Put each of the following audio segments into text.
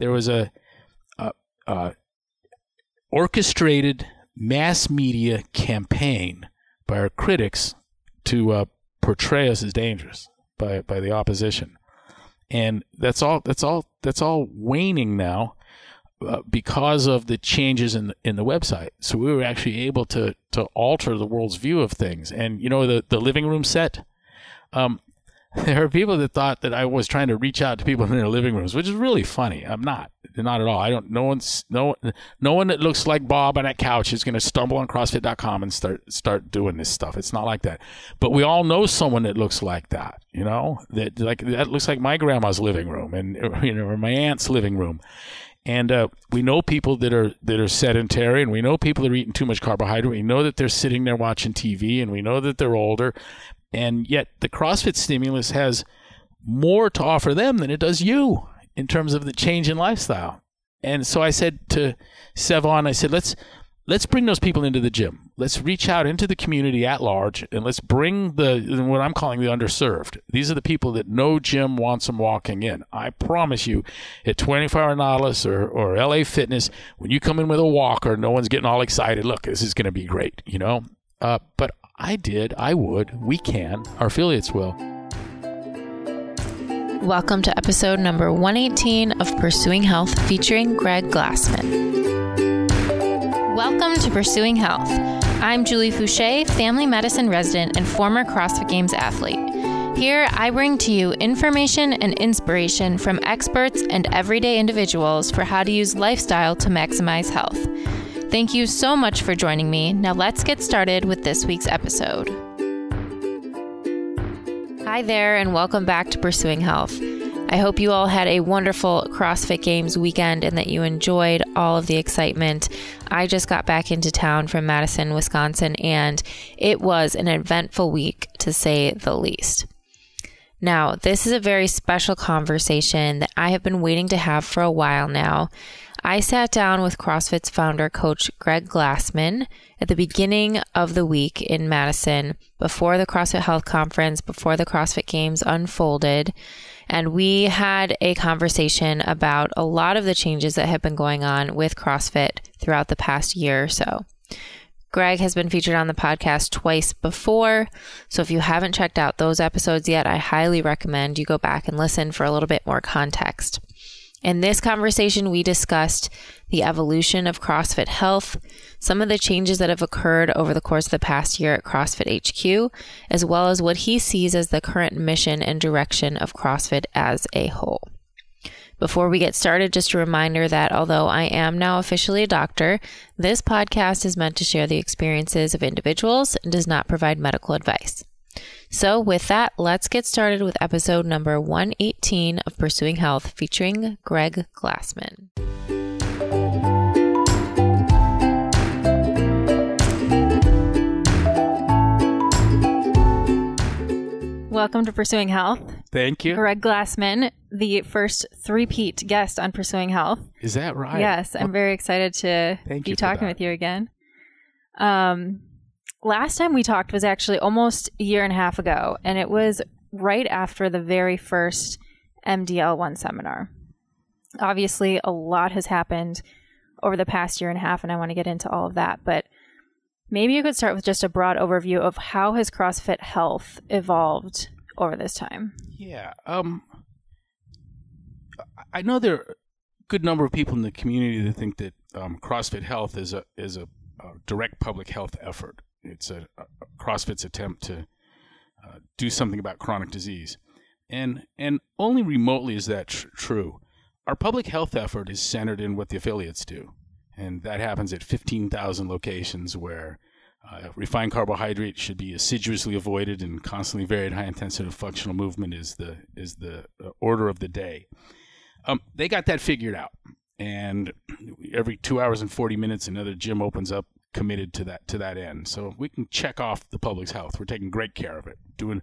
there was a, a, a orchestrated mass media campaign by our critics to uh, portray us as dangerous by by the opposition, and that's all. That's all. That's all waning now. Uh, because of the changes in the, in the website, so we were actually able to to alter the world's view of things. And you know the the living room set, um, there are people that thought that I was trying to reach out to people in their living rooms, which is really funny. I'm not, not at all. I don't. No one's no no one that looks like Bob on that couch is going to stumble on CrossFit.com and start start doing this stuff. It's not like that. But we all know someone that looks like that. You know that like that looks like my grandma's living room and you know or my aunt's living room. And uh, we know people that are that are sedentary, and we know people that are eating too much carbohydrate. We know that they're sitting there watching TV, and we know that they're older. And yet the CrossFit stimulus has more to offer them than it does you in terms of the change in lifestyle. And so I said to Sevan, I said, let's let's bring those people into the gym. Let's reach out into the community at large and let's bring the what I'm calling the underserved. These are the people that no gym wants them walking in. I promise you, at 24 Hour Nautilus or, or LA Fitness, when you come in with a walker, no one's getting all excited. Look, this is going to be great, you know. Uh, but I did, I would, we can, our affiliates will. Welcome to episode number 118 of Pursuing Health featuring Greg Glassman. Welcome to Pursuing Health. I'm Julie Foucher, family medicine resident and former CrossFit Games athlete. Here, I bring to you information and inspiration from experts and everyday individuals for how to use lifestyle to maximize health. Thank you so much for joining me. Now let's get started with this week's episode. Hi there, and welcome back to Pursuing Health. I hope you all had a wonderful CrossFit Games weekend and that you enjoyed all of the excitement. I just got back into town from Madison, Wisconsin, and it was an eventful week to say the least. Now, this is a very special conversation that I have been waiting to have for a while now. I sat down with CrossFit's founder, Coach Greg Glassman, at the beginning of the week in Madison, before the CrossFit Health Conference, before the CrossFit Games unfolded. And we had a conversation about a lot of the changes that have been going on with CrossFit throughout the past year or so. Greg has been featured on the podcast twice before. So if you haven't checked out those episodes yet, I highly recommend you go back and listen for a little bit more context. In this conversation, we discussed the evolution of CrossFit Health, some of the changes that have occurred over the course of the past year at CrossFit HQ, as well as what he sees as the current mission and direction of CrossFit as a whole. Before we get started, just a reminder that although I am now officially a doctor, this podcast is meant to share the experiences of individuals and does not provide medical advice. So, with that, let's get started with episode number 118 of Pursuing Health featuring Greg Glassman. Welcome to Pursuing Health. Thank you. Greg Glassman, the first three-peat guest on Pursuing Health. Is that right? Yes, I'm very excited to Thank be talking with you again. Um, last time we talked was actually almost a year and a half ago, and it was right after the very first MDL1 seminar. Obviously, a lot has happened over the past year and a half, and I want to get into all of that. But maybe you could start with just a broad overview of how has CrossFit Health evolved over this time. Yeah. Um, I know there are a good number of people in the community that think that um, CrossFit Health is a is a, a direct public health effort. It's a, a CrossFit's attempt to uh, do something about chronic disease, and and only remotely is that tr- true. Our public health effort is centered in what the affiliates do, and that happens at 15,000 locations where uh, refined carbohydrate should be assiduously avoided, and constantly varied high intensity functional movement is the is the uh, order of the day. Um, they got that figured out, and every two hours and 40 minutes, another gym opens up committed to that to that end. So we can check off the public's health. We're taking great care of it. Doing,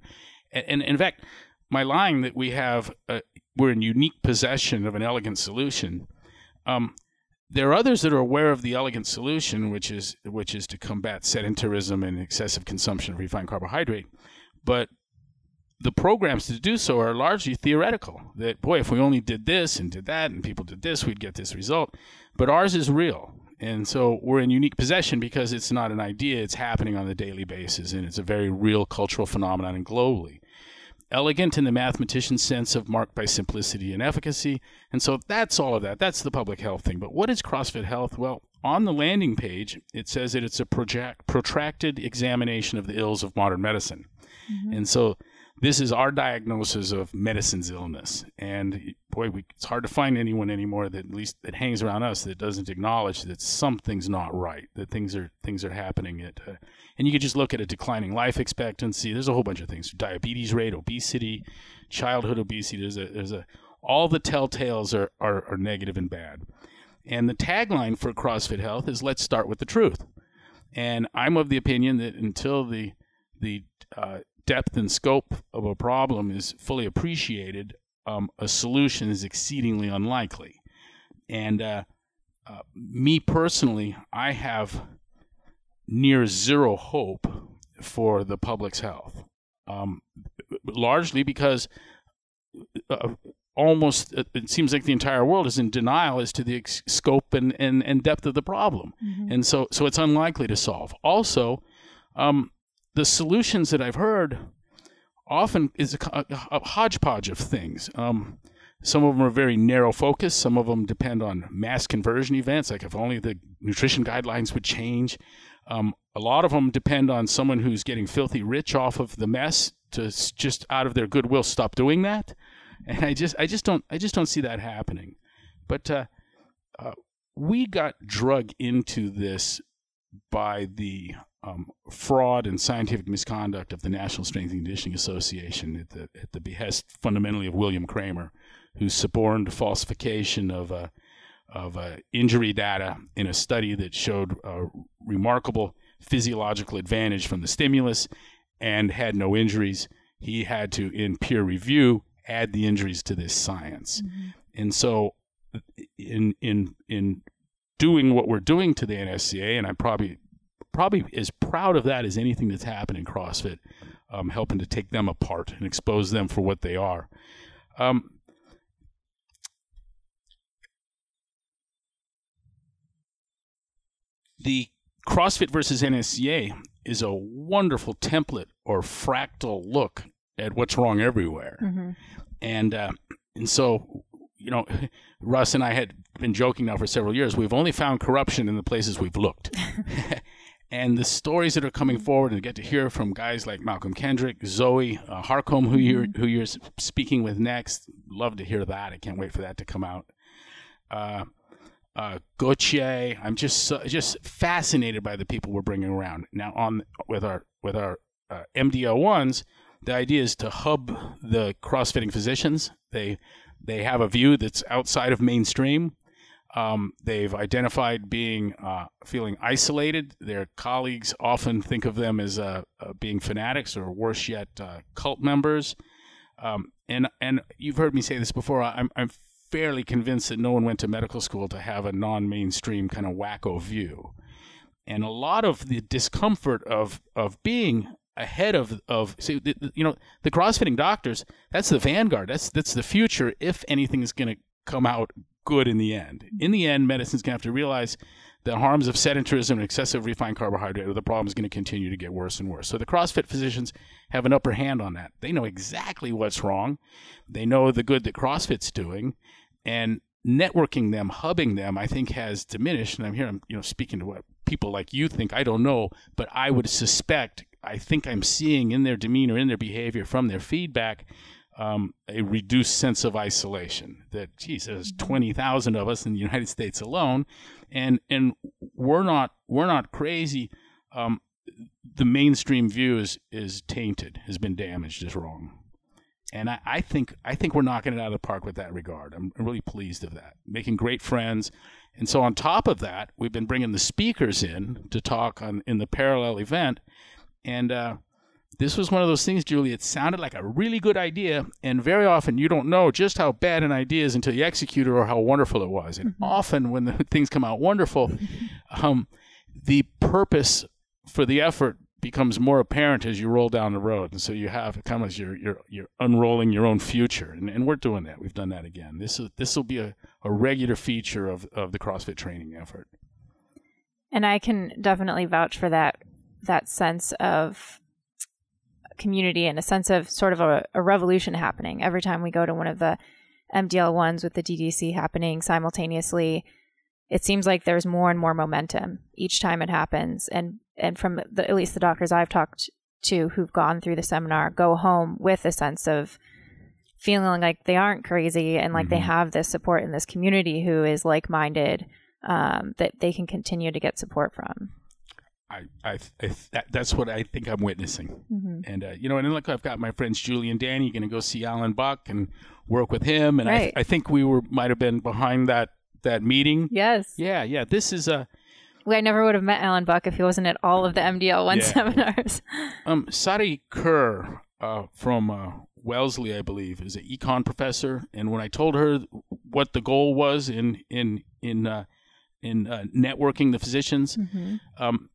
and, and in fact, my line that we have, uh, we're in unique possession of an elegant solution. Um, there are others that are aware of the elegant solution, which is which is to combat sedentarism and excessive consumption of refined carbohydrate. But the programs to do so are largely theoretical. That boy, if we only did this and did that, and people did this, we'd get this result. But ours is real, and so we're in unique possession because it's not an idea; it's happening on a daily basis, and it's a very real cultural phenomenon and globally. Elegant in the mathematician's sense of marked by simplicity and efficacy, and so that's all of that. That's the public health thing. But what is CrossFit Health? Well, on the landing page, it says that it's a project, protracted examination of the ills of modern medicine. Mm-hmm. And so this is our diagnosis of medicine's illness. And boy, we, it's hard to find anyone anymore that at least that hangs around us that doesn't acknowledge that something's not right, that things are things are happening. At, uh, and you could just look at a declining life expectancy. There's a whole bunch of things: diabetes rate, obesity, childhood obesity. There's a there's a all the telltales are, are, are negative and bad. And the tagline for CrossFit Health is "Let's start with the truth." And I'm of the opinion that until the the uh, depth and scope of a problem is fully appreciated, um, a solution is exceedingly unlikely. And uh, uh, me personally, I have near zero hope for the public's health, um, largely because uh, almost it seems like the entire world is in denial as to the ex- scope and, and, and depth of the problem, mm-hmm. and so so it's unlikely to solve. Also, um, the solutions that I've heard often is a, a hodgepodge of things. Um, some of them are very narrow focused. Some of them depend on mass conversion events, like if only the nutrition guidelines would change. Um, a lot of them depend on someone who's getting filthy rich off of the mess to just out of their goodwill stop doing that. And I just, I just don't, I just don't see that happening. But uh, uh, we got drug into this by the um, fraud and scientific misconduct of the National Strength and Conditioning Association at the, at the behest fundamentally of William Kraemer, who suborned falsification of uh, of uh, injury data in a study that showed a remarkable physiological advantage from the stimulus and had no injuries. He had to, in peer review, add the injuries to this science. Mm-hmm. And so, in in in doing what we're doing to the NSCA, and I'm probably probably as proud of that as anything that's happened in CrossFit, um, helping to take them apart and expose them for what they are. Um, the CrossFit versus NSCA is a wonderful template or fractal look at what's wrong everywhere. Mm-hmm. And uh, and so, you know, Russ and I had been joking now for several years. We've only found corruption in the places we've looked. and the stories that are coming forward and get to hear from guys like Malcolm Kendrick, Zoe uh, Harcombe, who you're mm-hmm. who you're speaking with next. Love to hear that. I can't wait for that to come out. Uh, uh, Gøtzsche, I'm just so, just fascinated by the people we're bringing around now. On with our with our uh, MDL ones, the idea is to hub the crossfitting physicians. They they have a view that's outside of mainstream. Um, they've identified being uh, feeling isolated. Their colleagues often think of them as uh, uh, being fanatics or worse yet, uh, cult members. Um, and and you've heard me say this before. I'm I'm fairly convinced that no one went to medical school to have a non-mainstream kind of wacko view. And a lot of the discomfort of of being ahead of of see, you know the crossfitting doctors that's the vanguard that's that's the future if anything is going to come out good in the end. In the end, medicine's going to have to realize the harms of sedentarism and excessive refined carbohydrate, or the problem is going to continue to get worse and worse. So the CrossFit physicians have an upper hand on that. They know exactly what's wrong. They know the good that CrossFit's doing, and networking them, hubbing them, I think has diminished. And I'm here, I'm you know speaking to what people like you think. I don't know, but I would suspect. I think I'm seeing in their demeanor, in their behavior, from their feedback, um, a reduced sense of isolation. That geez, there's mm-hmm. twenty thousand of us in the United States alone, and and we're not we're not crazy. Um, the mainstream view is is tainted, has been damaged, is wrong, and I, I think I think we're knocking it out of the park with that regard. I'm really pleased of that, making great friends, and so on top of that, we've been bringing the speakers in to talk on in the parallel event, and. Uh, this was one of those things, Julie. It sounded like a really good idea, and very often you don't know just how bad an idea is until you execute it or how wonderful it was. And mm-hmm. often, when the things come out wonderful, um, the purpose for the effort becomes more apparent as you roll down the road, and so you have kind of you're you're you're unrolling your own future, and, and we're doing that. We've done that again. This is this will be a, a regular feature of of the CrossFit training effort. And I can definitely vouch for that that sense of community and a sense of sort of a, a revolution happening every time we go to one of the MDL ones with the DDC happening simultaneously. It seems like there's more and more momentum each time it happens, and and from the, at least the doctors I've talked to who've gone through the seminar go home with a sense of feeling like they aren't crazy and like mm-hmm. they have this support in this community who is like minded um, that they can continue to get support from. I, I, I that, that's what I think I'm witnessing, mm-hmm. and uh, you know, and look, I've got my friends Julie and Danny going to go see Alan Buck and work with him, and right. I, I think we were might have been behind that that meeting. Yes. Yeah, yeah. This is a. I never would have met Alan Buck if he wasn't at all of the MDL one yeah. seminars. um, Sadi Kerr uh, from uh, Wellesley, I believe, is an econ professor, and when I told her what the goal was in in in uh, in uh, networking the physicians, mm-hmm. um,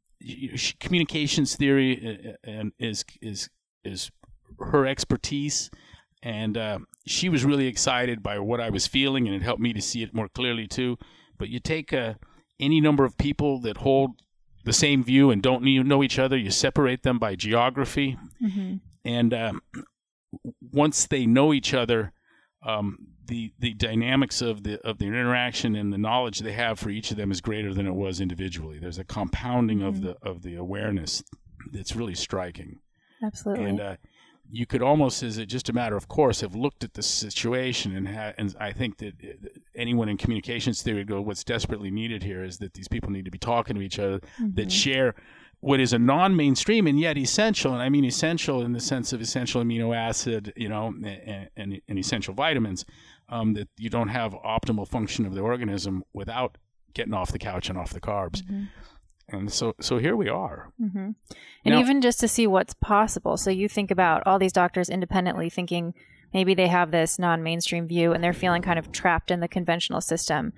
communications theory uh, uh, and is is is her expertise and uh, she was really excited by what I was feeling, and it helped me to see it more clearly too. But you take uh, any number of people that hold the same view and don't know each other, you separate them by geography, mm-hmm. and um, once they know each other, um, the the dynamics of the of the interaction and the knowledge they have for each of them is greater than it was individually. There's a compounding mm-hmm. of the of the awareness that's really striking. Absolutely. And uh, you could almost, as a, just a matter of course, have looked at the situation and ha- and I think that uh, anyone in communications theory would go, what's desperately needed here is that these people need to be talking to each other mm-hmm. that share what is a non-mainstream and yet essential, and I mean essential in the sense of essential amino acid, you know, and, and, and essential vitamins, um, that you don't have optimal function of the organism without getting off the couch and off the carbs. Mm-hmm. And so, so here we are. Mm-hmm. And now, even just to see what's possible. So you think about all these doctors independently thinking maybe they have this non-mainstream view and they're feeling kind of trapped in the conventional system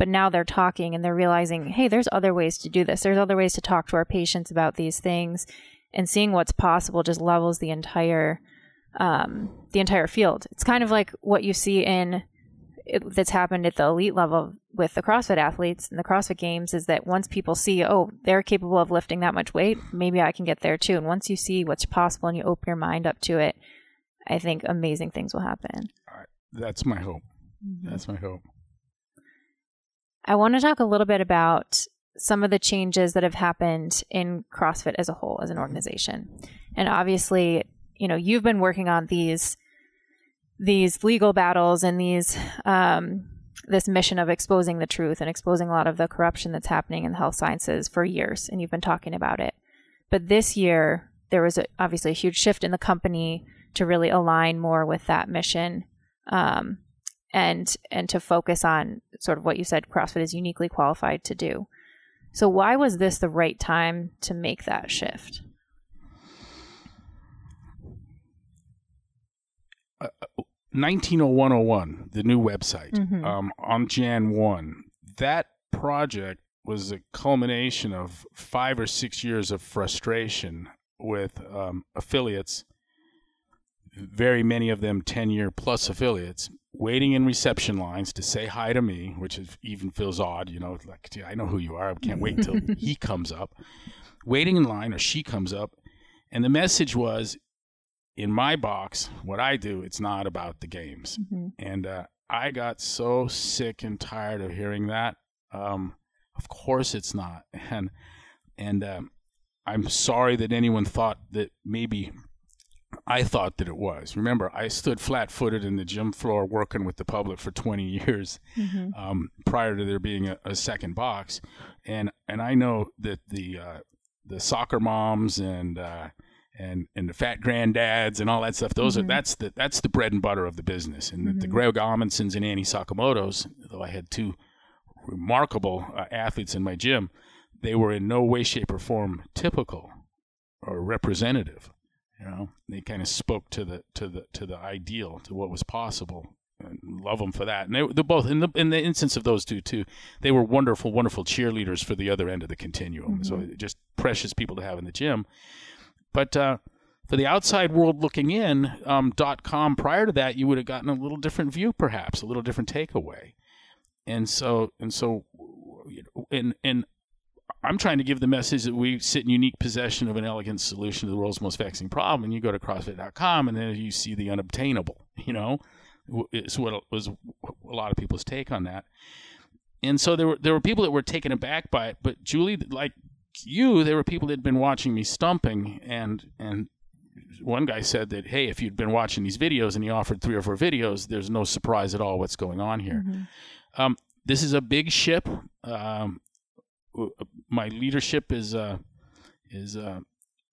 but now they're talking and they're realizing, hey, there's other ways to do this. There's other ways to talk to our patients about these things, and seeing what's possible just levels the entire um, the entire field. It's kind of like what you see in it, that's happened at the elite level with the CrossFit athletes and the CrossFit Games is that once people see, oh, they're capable of lifting that much weight, maybe I can get there too. And once you see what's possible and you open your mind up to it, I think amazing things will happen. That's my hope. Mm-hmm. That's my hope. I want to talk a little bit about some of the changes that have happened in CrossFit as a whole, as an organization. And obviously, you know, you've been working on these these legal battles and these um, this mission of exposing the truth and exposing a lot of the corruption that's happening in the health sciences for years, and you've been talking about it. But this year, there was a, obviously a huge shift in the company to really align more with that mission. Um, and and to focus on sort of what you said CrossFit is uniquely qualified to do. So why was this the right time to make that shift? 190101, the new website, mm-hmm. um, on Jan 1, that project was a culmination of five or six years of frustration with um, affiliates, very many of them 10 year plus affiliates, waiting in reception lines to say hi to me, which is, even feels odd, you know, like I know who you are. I can't wait until he comes up. Waiting in line or she comes up, and the message was, in my box, what I do, it's not about the games. Mm-hmm. And uh, I got so sick and tired of hearing that. Um, of course, it's not. And and um, I'm sorry that anyone thought that maybe I thought that it was. Remember, I stood flat footed in the gym floor working with the public for 20 years mm-hmm. um, prior to there being a, a, second box. And, and I know that the, uh, the soccer moms and, uh, and, and the fat granddads and all that stuff, those mm-hmm. are, that's the, that's the bread and butter of the business. And mm-hmm. the, the, mm-hmm. Greg Amundsons and Annie Sakamoto's, though I had two remarkable uh, athletes in my gym, they were in no way, shape, or form typical or representative you know, they kind of spoke to the to the to the ideal, to what was possible, love them for that. And they, they're both in the in the instance of those two too. They were wonderful, wonderful cheerleaders for the other end of the continuum. So just precious people to have in the gym. But uh, for the outside world looking in, um, com prior to that, you would have gotten a little different view, perhaps a little different takeaway. And so and so, and and I'm trying to give the message that we sit in unique possession of an elegant solution to the world's most vexing problem. And you go to CrossFit.com, and then you see the unobtainable. You know, it's what was a lot of people's take on that. And so there were there were people that were taken aback by it, but Julie, like you, there were people that had been watching me stumping, and and one guy said that hey, if you'd been watching these videos and he offered three or four videos, there's no surprise at all what's going on here. Um, this is a big ship. Um, my leadership is uh, is uh,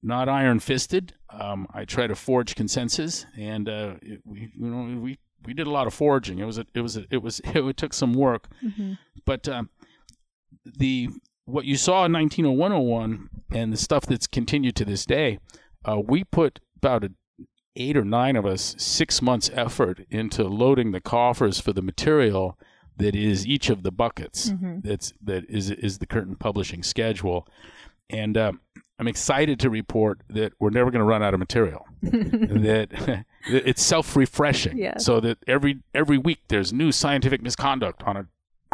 not iron fisted. Um, I try to forge consensus, and uh, it, we you know we we did a lot of forging. It was a, it was a, it was it took some work, but um, the what you saw in 190101 and the stuff that's continued to this day, uh, we put about a eight or nine of us six months effort into loading the coffers for the material that is each of the buckets that's that is is the curtain publishing schedule. And uh, i'm excited to report that we're never going to run out of material. That it's self-refreshing. Yeah. so that every every week there's new scientific misconduct on a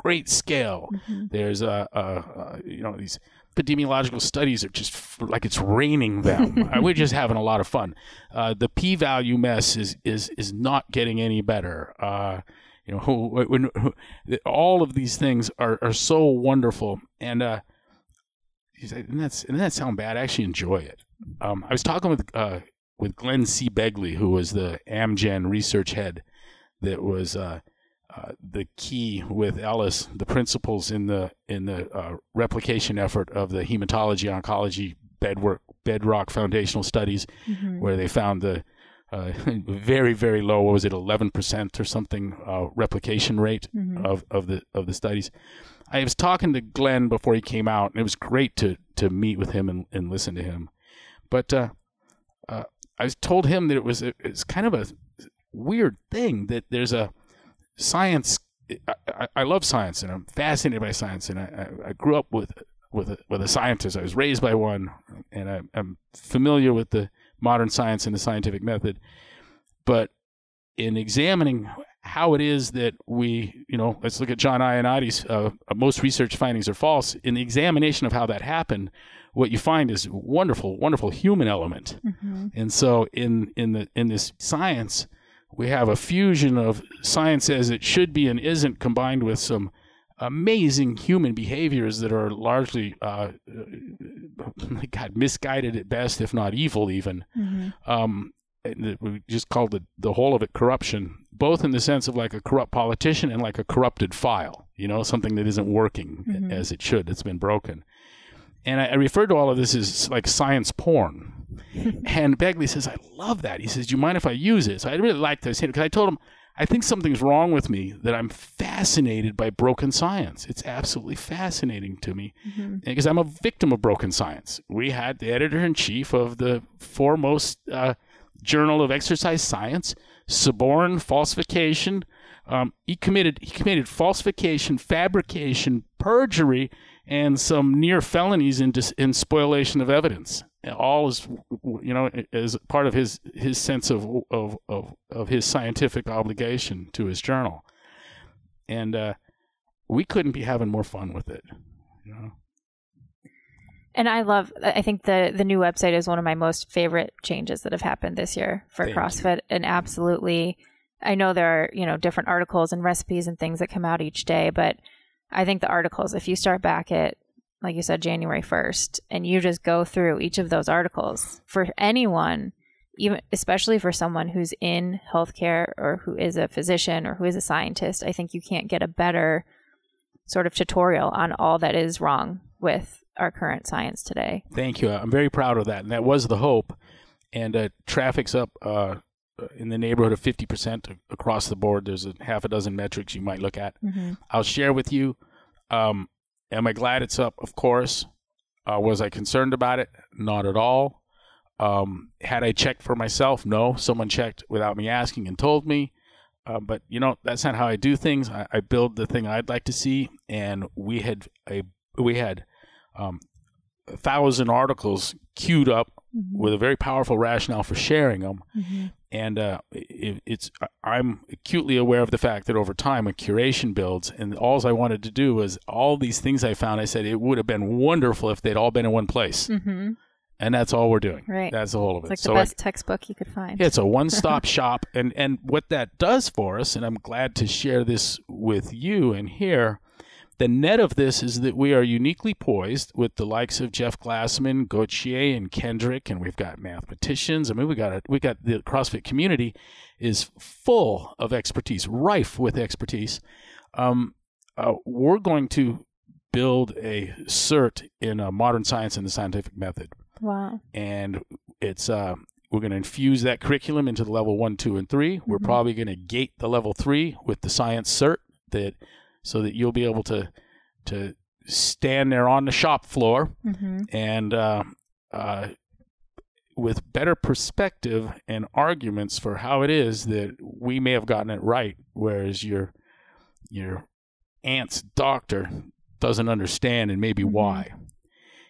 great scale there's a, a, a you know these epidemiological studies are just f- like it's raining them Uh, we're just having a lot of fun uh, the p-value mess is is is not getting any better uh, you know who, when, who, all of these things are, are so wonderful and uh and that's and that sound bad. I actually enjoy it. Um, I was talking with uh, with Glenn C. Begley, who was the Amgen research head, that was uh, uh, the key with Ellis, the principles in the in the uh, replication effort of the hematology oncology bedwork bedrock foundational studies, where they found the uh, very very low. What was it, eleven percent or something uh, replication rate of, of the of the studies. I was talking to Glenn before he came out, and it was great to to meet with him and, and listen to him. But uh, uh, I told him that it was it's kind of a weird thing that there's a science. I, I, love science, and I'm fascinated by science, and I, I, grew up with with a, with a scientist. I was raised by one, and I, I'm familiar with the modern science and the scientific method. But in examining how it is that we, you know, let's look at John Ioannidis. Uh, most research findings are false. In the examination of how that happened, what you find is wonderful, wonderful human element. And so, in in the in this science, we have a fusion of science as it should be and isn't, combined with some amazing human behaviors that are largely, uh, God, misguided at best, if not evil, even. Um, and that we just called it the whole of it corruption, both in the sense of like a corrupt politician and like a corrupted file, you know, something that isn't working as it should, it's been broken. And I, I refer to all of this as like science porn. and Begley says, I love that. He says, Do you mind if I use it? So I really like this because I told him, I think something's wrong with me that I'm fascinated by broken science. It's absolutely fascinating to me because I'm a victim of broken science. We had the editor in chief of the foremost uh, journal of exercise science suborn falsification. Um, he committed he committed falsification, fabrication, perjury, and some near felonies in dis, in spoliation of evidence. All is you know as part of his his sense of of of, of his scientific obligation to his journal, and uh, we couldn't be having more fun with it. You know? And I love. I think the the new website is one of my most favorite changes that have happened this year for Thank you. CrossFit. And absolutely, I know there are you know different articles and recipes and things that come out each day, but I think the articles, if you start back at like you said January first, and you just go through each of those articles for anyone, even especially for someone who's in healthcare or who is a physician or who is a scientist, I think you can't get a better sort of tutorial on all that is wrong with our current science today. Thank you. I'm very proud of that, and that was the hope. And uh, traffic's up uh, in the neighborhood of 50% across the board. There's a half a dozen metrics you might look at. I'll share with you. Um, am I glad it's up? Of course. Uh, was I concerned about it? Not at all. Um, had I checked for myself? No. Someone checked without me asking and told me. Uh, but you know that's not how I do things. I, I, build the thing I'd like to see, and we had a we had um, a thousand articles queued up mm-hmm. with a very powerful rationale for sharing them. Mm-hmm. And uh, it, it's I'm acutely aware of the fact that over time, a curation builds, and all I wanted to do was all these things I found. I said it would have been wonderful if they'd all been in one place. Mm-hmm. And that's all we're doing. Right. That's the whole of it. It's like so the best textbook you could find. Yeah, it's a one-stop shop, and and what that does for us, and I'm glad to share this with you and here the net of this is that we are uniquely poised with the likes of Jeff Glassman, Gøtzsche, and Kendrick, and we've got mathematicians. I mean, we got a, we got the CrossFit community is full of expertise, rife with expertise. Um, uh, we're going to build a cert in uh, modern science and the scientific method. Wow! And it's uh, we're going to infuse that curriculum into the level one, two, and 3 we We're mm-hmm. probably going to gate the level three with the science cert that so that you'll be able to to stand there on the shop floor mm-hmm. and uh, uh, with better perspective and arguments for how it is that we may have gotten it right, whereas your your aunt's doctor doesn't understand and maybe mm-hmm. why.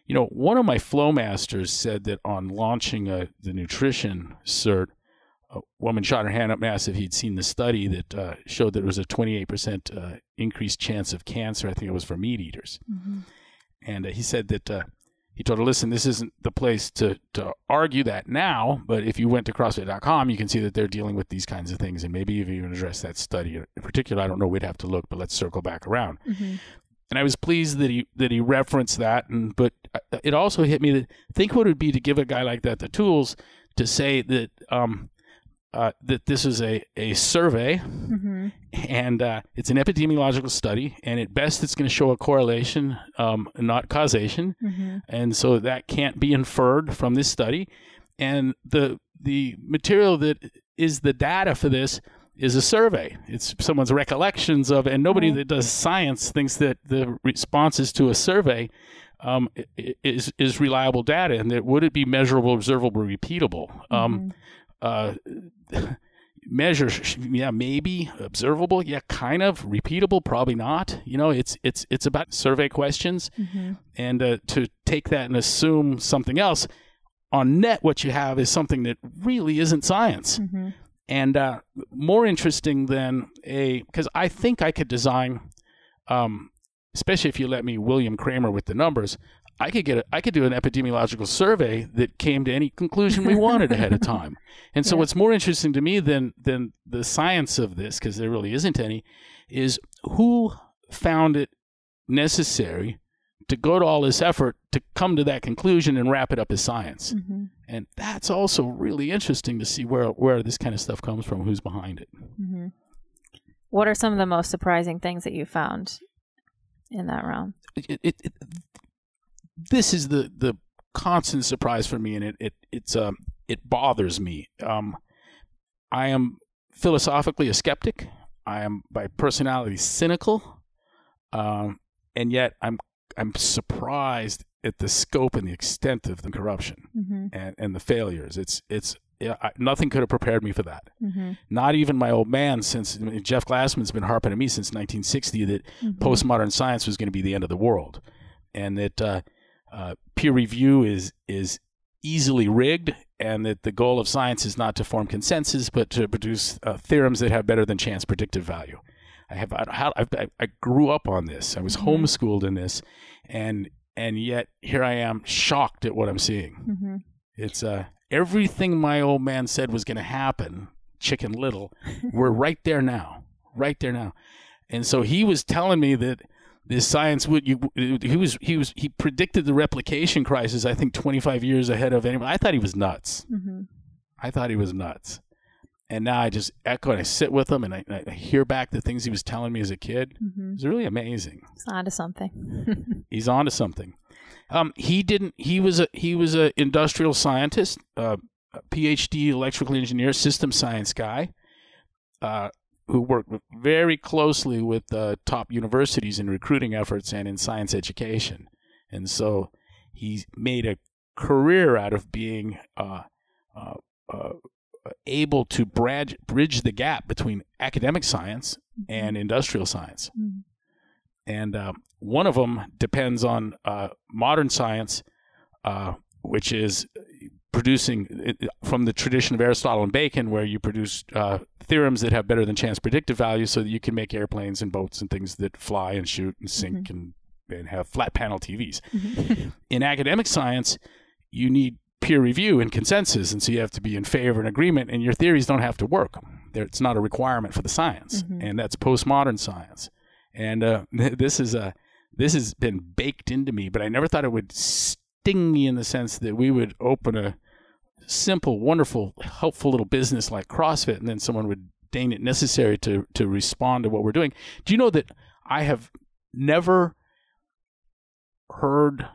You know, one of my flow masters said that on launching a, the nutrition cert, a woman shot her hand up massive. He'd seen the study that uh, showed that there was a 28% uh, increased chance of cancer. I think it was for meat eaters. Mm-hmm. And uh, he said that uh, he told her, listen, this isn't the place to, to argue that now, but if you went to CrossFit.com, you can see that they're dealing with these kinds of things. And maybe even address that study in particular. I don't know. We'd have to look, but let's circle back around. Mm-hmm. And I was pleased that he that he referenced that. And but uh, it also hit me that think what it would be to give a guy like that the tools to say that um, uh, that this is a, a survey mm-hmm. and uh, it's an epidemiological study and at best it's going to show a correlation um, not causation mm-hmm. and so that can't be inferred from this study and the the material that is the data for this is a survey it's someone's recollections of and nobody that does science thinks that the responses to a survey um, is is reliable data and that would it be measurable observable repeatable um, mm-hmm. Uh, measures yeah maybe observable yeah kind of repeatable probably not you know it's it's it's about survey questions mm-hmm. and uh, to take that and assume something else on net what you have is something that really isn't science mm-hmm. and uh, more interesting than a because i think i could design um, especially if you let me william kraemer with the numbers I could get a, I could do an epidemiological survey that came to any conclusion we wanted ahead of time. And so, yeah. what's more interesting to me than than the science of this, because there really isn't any, is who found it necessary to go to all this effort to come to that conclusion and wrap it up as science. Mm-hmm. And that's also really interesting to see where where this kind of stuff comes from, who's behind it. Mm-hmm. What are some of the most surprising things that you found in that realm? It, it, it, this is the the constant surprise for me, and it it it's um it bothers me. Um, I am philosophically a skeptic. I am by personality cynical, um, and yet I'm I'm surprised at the scope and the extent of the corruption mm-hmm. and, and the failures. It's it's I, nothing could have prepared me for that. Mm-hmm. Not even my old man, since Jeff Glassman's been harping at me since 1960 that mm-hmm. postmodern science was going to be the end of the world, and that uh, uh, peer review is is easily rigged, and that the goal of science is not to form consensus, but to produce uh, theorems that have better than chance predictive value. I have I, I, I grew up on this. I was mm-hmm. homeschooled in this, and and yet here I am shocked at what I'm seeing. Mm-hmm. It's uh, everything my old man said was going to happen, Chicken Little. we're right there now, right there now, and so he was telling me that this science would you he was he was he predicted the replication crisis i think 25 years ahead of anyone. I thought he was nuts. Mm-hmm. i thought he was nuts. And now i just echo and i sit with him and i, I hear back the things he was telling me as a kid. Mm-hmm. it's really amazing. He's onto something. He's onto something. Um, he didn't he was a he was a industrial scientist uh, a phd electrical engineer system science guy. Uh, who work very closely with uh, top universities in recruiting efforts and in science education. And so he made a career out of being uh, uh, uh able to bridge bridge the gap between academic science and industrial science. Mm. And uh, one of them depends on uh, modern science, uh, which is producing from the tradition of Aristotle and Bacon, where you produce uh, theorems that have better than chance predictive value, so that you can make airplanes and boats and things that fly and shoot and sink and, and have flat panel TVs. In academic science, you need peer review and consensus, and so you have to be in favor and agreement, and your theories don't have to work. There- It's not a requirement for the science, and that's postmodern science. And uh, this is a this has been baked into me, but I never thought it would sting me in the sense that we would open a simple, wonderful, helpful little business like CrossFit, and then someone would deign it necessary to to respond to what we're doing. Do you know that I have never heard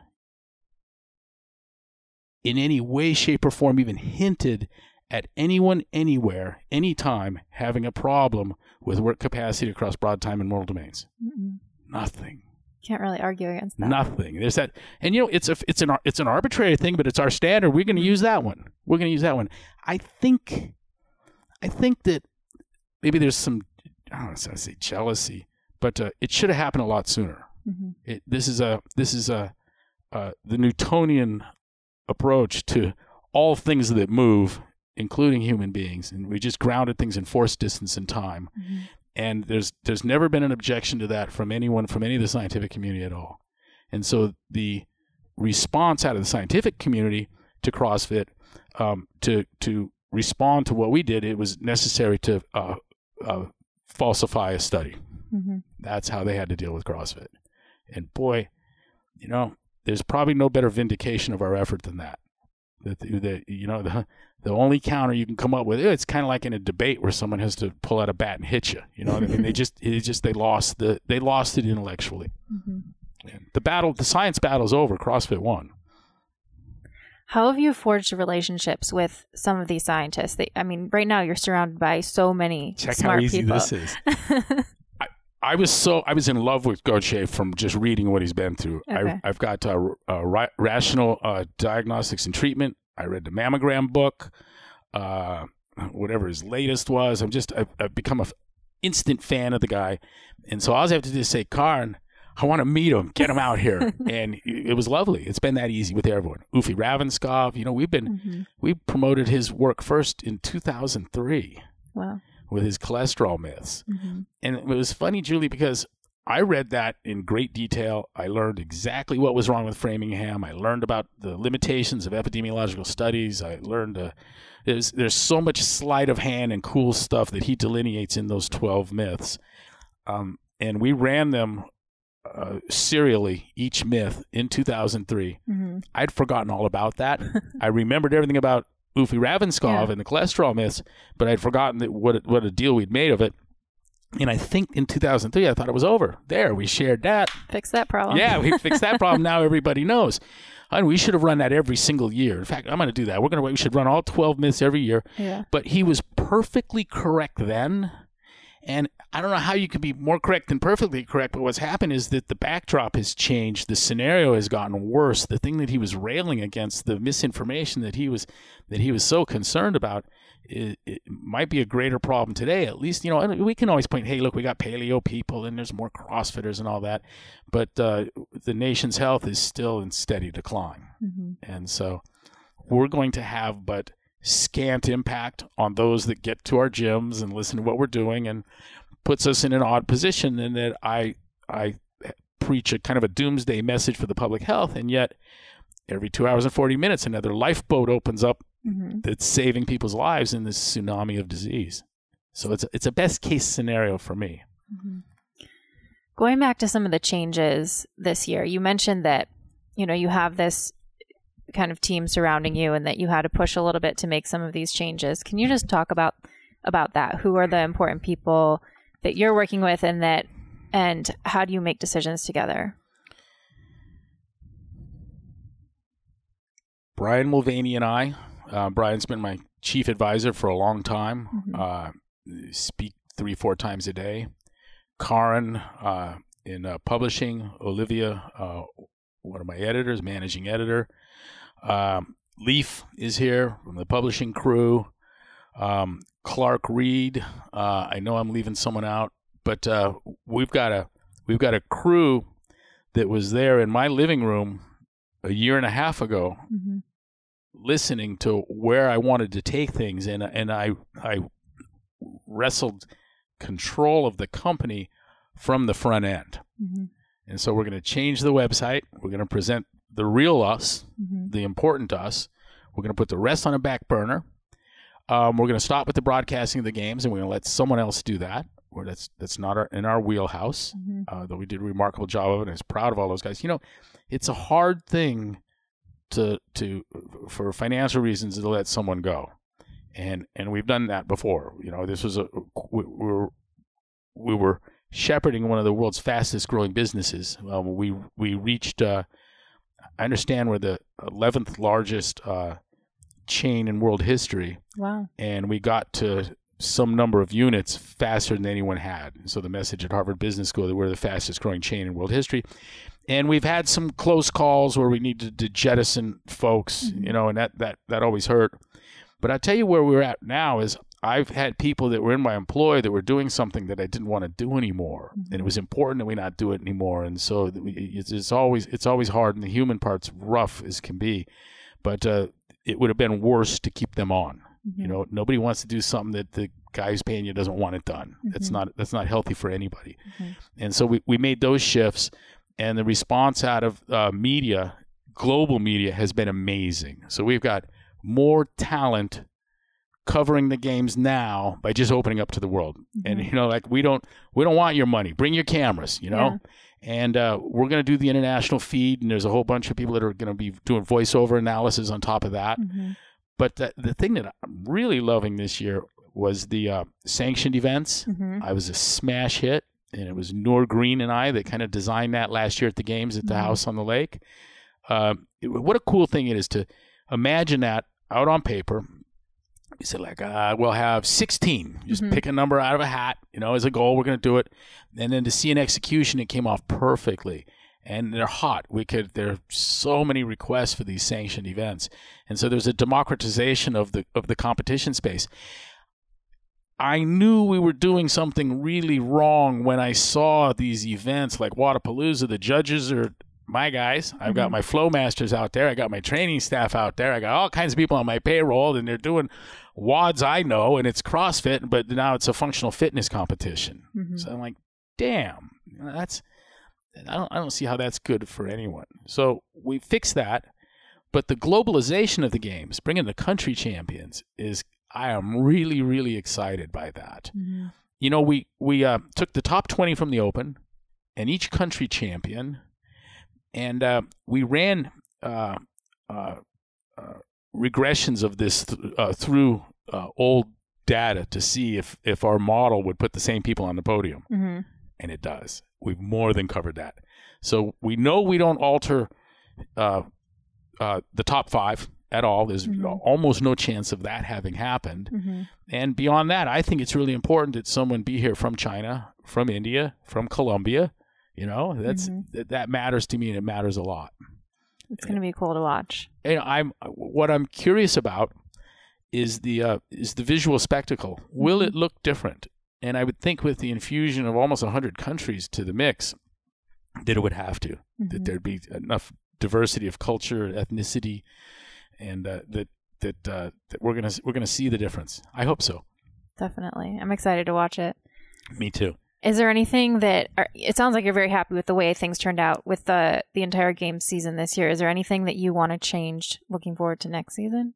in any way, shape, or form even hinted at anyone anywhere, anytime having a problem with work capacity across broad time and modal domains. Mm-mm. Nothing. Can't really argue against that. Nothing. There's that, and you know, it's a, it's an, it's an arbitrary thing, but it's our standard. We're going to use that one. We're going to use that one. I think, I think that maybe there's some, I don't want to say jealousy, but uh, it should have happened a lot sooner. Mhm. It, this is a, this is a, uh, the Newtonian approach to all things that move, including human beings, and we just grounded things in force, distance, and time Mhm. And there's there's never been an objection to that from anyone from any of the scientific community at all. And so the response out of the scientific community to crossfit um, to to respond to what we did it was necessary to uh, uh, falsify a study. Mhm. that's how they had to deal with crossfit. And boy you know there's probably no better vindication of our effort than that that, that you know the the only counter you can come up with it's kind of like in a debate where someone has to pull out a bat and hit you you know what i mean they just it just they lost the they lost it intellectually Mhm. And the battle the science battle's over crossfit won How have you forged relationships with some of these scientists? They, I mean, right now you're surrounded by so many check smart how easy people. this is I was so I was in love with Gøtzsche from just reading what he's been through. Okay. I, I've got uh, uh, ra- rational uh, diagnostics and treatment. I read the mammogram book, uh, whatever his latest was. I'm just I've, I've become a f- instant fan of the guy, and so all I have to do is say, Karn, I want to meet him, get him out here, and it was lovely. It's been that easy with everyone. Uffe Ravnskov, you know, we've been Mhm. we promoted his work first in 2003 Wow. With his cholesterol myths. Mhm. And it was funny, Julie, because I read that in great detail. I learned exactly what was wrong with Framingham. I learned about the limitations of epidemiological studies. I learned uh, there's there's so much sleight of hand and cool stuff that he delineates in those twelve myths, um, and we ran them uh, serially each myth in 2003. Mhm. I'd forgotten all about that. I remembered everything about Uffe Ravnskov Yeah. and the cholesterol myths, but I'd forgotten that what a, what a deal we'd made of it. And I think in 2003, I thought it was over. There, we shared that. Fix that problem. Yeah, we fixed that problem. Now everybody knows. And we should have run that every single year. In fact, I'm going to do that. We're going to we should run all 12 myths every year. Yeah. But he was perfectly correct then. And I don't know how you can be more correct than perfectly correct, but what's happened is that the backdrop has changed. The scenario has gotten worse. The thing that he was railing against, the misinformation that he was that he was so concerned about, it, it might be a greater problem today. At least, you know, and we can always point, hey, look, we got paleo people and there's more CrossFitters and all that. But uh, the nation's health is still in steady decline. Mhm. And so we're going to have but scant impact on those that get to our gyms and listen to what we're doing and puts us in an odd position in that I I preach a kind of a doomsday message for the public health and yet every 2 hours and 40 minutes another lifeboat opens up Mhm. that's saving people's lives in this tsunami of disease. So it's a, it's a best case scenario for me. Mhm. Going back to some of the changes this year, you mentioned that you know you have this kind of team surrounding you, and that you had to push a little bit to make some of these changes. Can you just talk about about that? Who are the important people that you're working with, and that and how do you make decisions together? Brian Mulvaney and I, uh, Brian's been my chief advisor for a long time. Mhm. Uh, speak three, four times a day. Karin uh, in uh, publishing, Olivia, uh, one of my editors, managing editor. Um, Leaf is here from the publishing crew. um, Clark Reed. Uh, I know I'm leaving someone out, but uh, we've got a we've got a crew that was there in my living room a year and a half ago, Mm-hmm. listening to where I wanted to take things, and and I I wrestled control of the company from the front end. Mm-hmm. And so we're going to change the website. We're going to present the real us, Mm-hmm. the important us. We're going to put the rest on a back burner. Um, we're going to stop with the broadcasting of the games, and we're going to let someone else do that. Or that's that's not our, in our wheelhouse. Mm-hmm. Uh, though we did a remarkable job of it, and I was proud of all those guys. You know, it's a hard thing to to for financial reasons to let someone go, and and we've done that before. You know, this was a we, we were we were shepherding one of the world's fastest growing businesses. Um, we we reached. Uh, I understand we're the eleventh largest uh, chain in world history, Wow. and we got to some number of units faster than anyone had. So the message at Harvard Business School that we're the fastest growing chain in world history. And we've had some close calls where we needed to jettison folks, Mhm. you know, and that, that, that always hurt. But I tell you where we're at now is I've had people that were in my employ that were doing something that I didn't want to do anymore, and it Mhm. was important that we not do it anymore. And so it's, it's always it's always hard, and the human part's rough as can be. But uh, it would have been worse to keep them on. Mm-hmm. You know, nobody wants to do something that the guy who's paying you doesn't want it done. That's Mhm. not that's not healthy for anybody. Mhm. And so we, we made those shifts, and the response out of uh, media, global media, has been amazing. So we've got more talent covering the games now by just opening up to the world. And Mhm. you know, like we don't we don't want your money. Bring your cameras. You know. And uh, we're going to do the international feed, and there's a whole bunch of people that are going to be doing voiceover analysis on top of that. Mm-hmm. But the, the thing that I'm really loving this year was the uh, sanctioned events. Mm-hmm. I was a smash hit, and it was Noor Green and I that kind of designed that last year at the games at the Mhm. house on the lake. Um, it- what a cool thing it is to imagine that out on paper. You said like, uh, we'll have 16. Just Mhm. pick a number out of a hat, you know, as a goal. We're going to do it, and then to see an execution, it came off perfectly. And they're hot. We could. There are so many requests for these sanctioned events, and so there's a democratization of the of the competition space. I knew we were doing something really wrong when I saw these events like Wodapalooza. The judges are my guys. I've got Mhm. my flow masters out there. I got my training staff out there. I got all kinds of people on my payroll, and they're doing WODs I know, and it's CrossFit, but now it's a functional fitness competition. Mm-hmm. So I'm like, damn, that's I don't I don't see how that's good for anyone. So we fixed that, but the globalization of the games, bringing the country champions, is I am really really excited by that. Mm-hmm. You know, we we uh, took the top twenty from the Open, and each country champion, and uh, we ran uh, uh, uh, regressions of this th- uh, through uh, old data to see if if our model would put the same people on the podium Mm-hmm. and it does. We've more than covered that. So we know we don't alter uh, uh, the top five at all. There's Mhm. almost no chance of that having happened. Mm-hmm. And beyond that, I think it's really important that someone be here from China, from India, from Colombia. You know, that's Mhm. that, that matters to me, and it matters a lot. It's going to be cool to watch. And I'm what I'm curious about is the uh, is the visual spectacle. Will it look different? And I would think with the infusion of almost 100 countries to the mix, that it would have to. That Mhm. there'd be enough diversity of culture, ethnicity, and uh, that that uh, that we're gonna we're gonna see the difference. I hope so. Definitely. I'm excited to watch it. Me too. Is there anything that are, it sounds like you're very happy with the way things turned out with the the entire game season this year? Is there anything that you want to change looking forward to next season?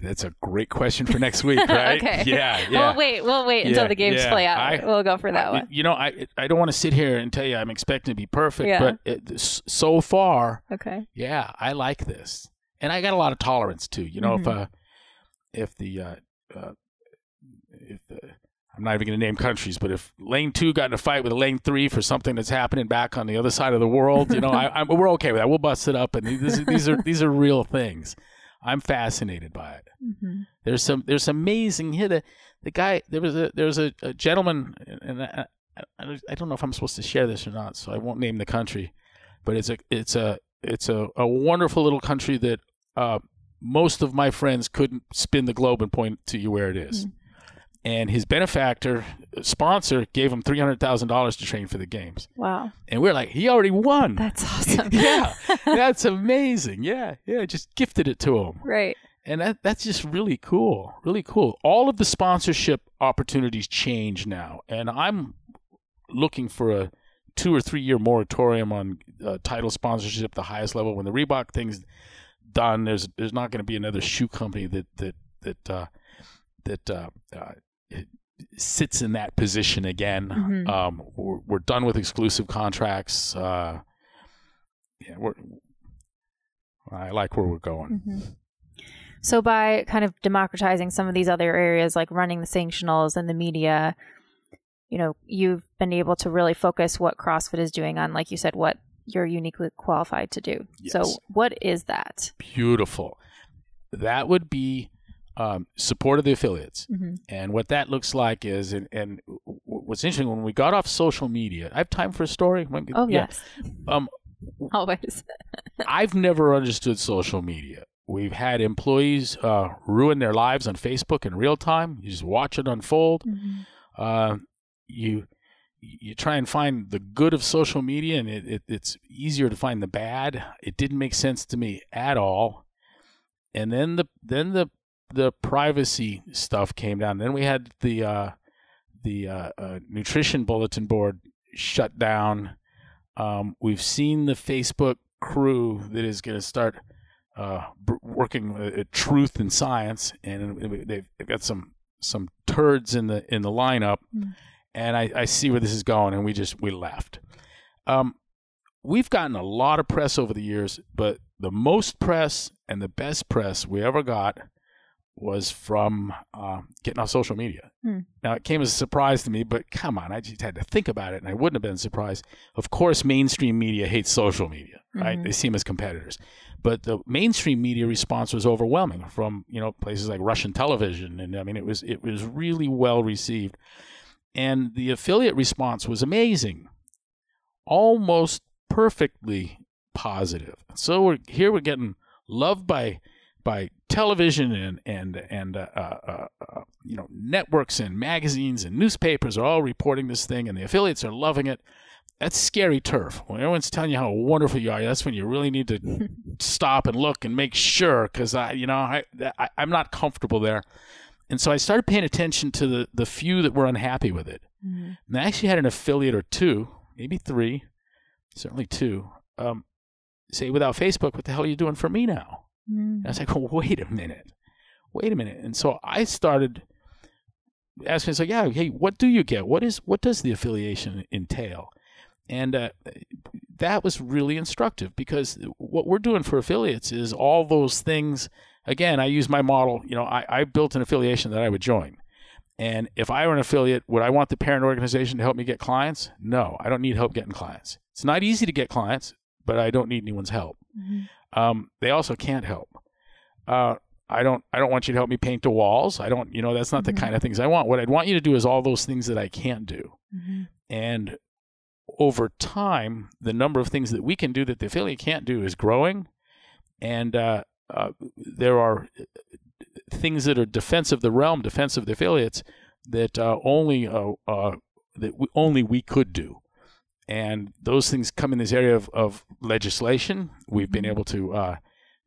That's a great question for next week, right? Okay. Yeah, yeah. We'll wait. We'll wait until Yeah, the games yeah. play out. I- we'll go for that I- one. You know, I I don't want to sit here and tell you I'm expecting to be perfect, Yeah. but it, so far, Okay. yeah, I like this, and I got a lot of tolerance too. You know, if Mhm. uh, if the uh, uh, if the, I'm not even going to name countries, but if lane two got in a fight with lane three for something that's happening back on the other side of the world, you know, I, I'm, we're okay with that. We'll bust it up, and these, these are these are real things. I'm fascinated by it. Mm-hmm. There's some there's amazing here. The, the guy there was a there was a, a gentleman and I, I, I don't know if I'm supposed to share this or not, so I won't name the country, but it's a it's a it's a, a wonderful little country that uh, most of my friends couldn't spin the globe and point to you where it is. And his benefactor sponsor gave him three hundred thousand dollars to train for the games. Wow. And we're like, he already won. That's awesome. yeah, that's amazing. Yeah, yeah, just gifted it to him, right. and that that's just really cool, really cool. All of the sponsorship opportunities change now, and I'm looking for a two or three year moratorium on uh, title sponsorship, at the highest level. When the Reebok thing's done, there's there's not going to be another shoe company that that that uh, that uh, uh, sits in that position again. Mhm. Um, we're, we're done with exclusive contracts. Uh, yeah, we're. I like where we're going. Mhm. So by kind of democratizing some of these other areas like running the sanctionals and the media, you know, you've been able to really focus what CrossFit is doing on, like you said, what you're uniquely qualified to do. So what is that? Beautiful. That would be um, support of the affiliates. Mm-hmm. And what that looks like is, and, and what's interesting, when we got off social media, I have time for a story. Oh yeah. yes, Um, always. I've never understood social media. We've had employees uh, ruin their lives on Facebook in real time. You just watch it unfold. Mhm. Uh, you you try and find the good of social media, and it, it, it's easier to find the bad. It didn't make sense to me at all. And then the then the the privacy stuff came down. Then we had the uh, the uh, uh, nutrition bulletin board shut down. Um, we've seen the Facebook crew that is going to start uh, b- working uh, at truth and science, and they've, they've got some some turds in the in the lineup, Mm. and I, I see where this is going, and we just we left. Um, we've gotten a lot of press over the years, but the most press and the best press we ever got was from um, getting off social media. Hmm. Now it came as a surprise to me, but come on, I just had to think about it, and I wouldn't have been surprised. Of course, mainstream media hates social media, right? Mhm. They see them as competitors, but the mainstream media response was overwhelming from you know places like Russian television, and I mean it was it was really well received, and the affiliate response was amazing, almost perfectly positive. So we're here we're getting loved by by television and and and uh, uh, uh, you know networks and magazines and newspapers are all reporting this thing, and the affiliates are loving it. That's scary turf. When everyone's telling you how wonderful you are, that's when you really need to stop and look and make sure, because I, you know, I, I I'm not comfortable there. And so I started paying attention to the the few that were unhappy with it. Mhm. And I actually had an affiliate or two, maybe three, certainly two, um, say, without Facebook, what the hell are you doing for me now? And I was like, well, wait a minute. Wait a minute. And so I started asking, so yeah, hey, what do you get? What is what does the affiliation entail? And uh, that was really instructive because what we're doing for affiliates is all those things. Again, I use my model. You know, I, I built an affiliation that I would join. And if I were an affiliate, would I want the parent organization to help me get clients? No, I don't need help getting clients. It's not easy to get clients, but I don't need anyone's help. Mhm. Um, they also can't help. Uh, I don't. I don't want you to help me paint the walls. I don't. You know, that's not Mhm. the kind of things I want. What I'd want you to do is all those things that I can't do. Mhm. And over time, the number of things that we can do that the affiliate can't do is growing. And uh, uh, there are things that are defense of the realm, defense of the affiliates that uh, only uh, uh, that we, only we could do. And those things come in this area of, of legislation. We've been Mhm. able to uh,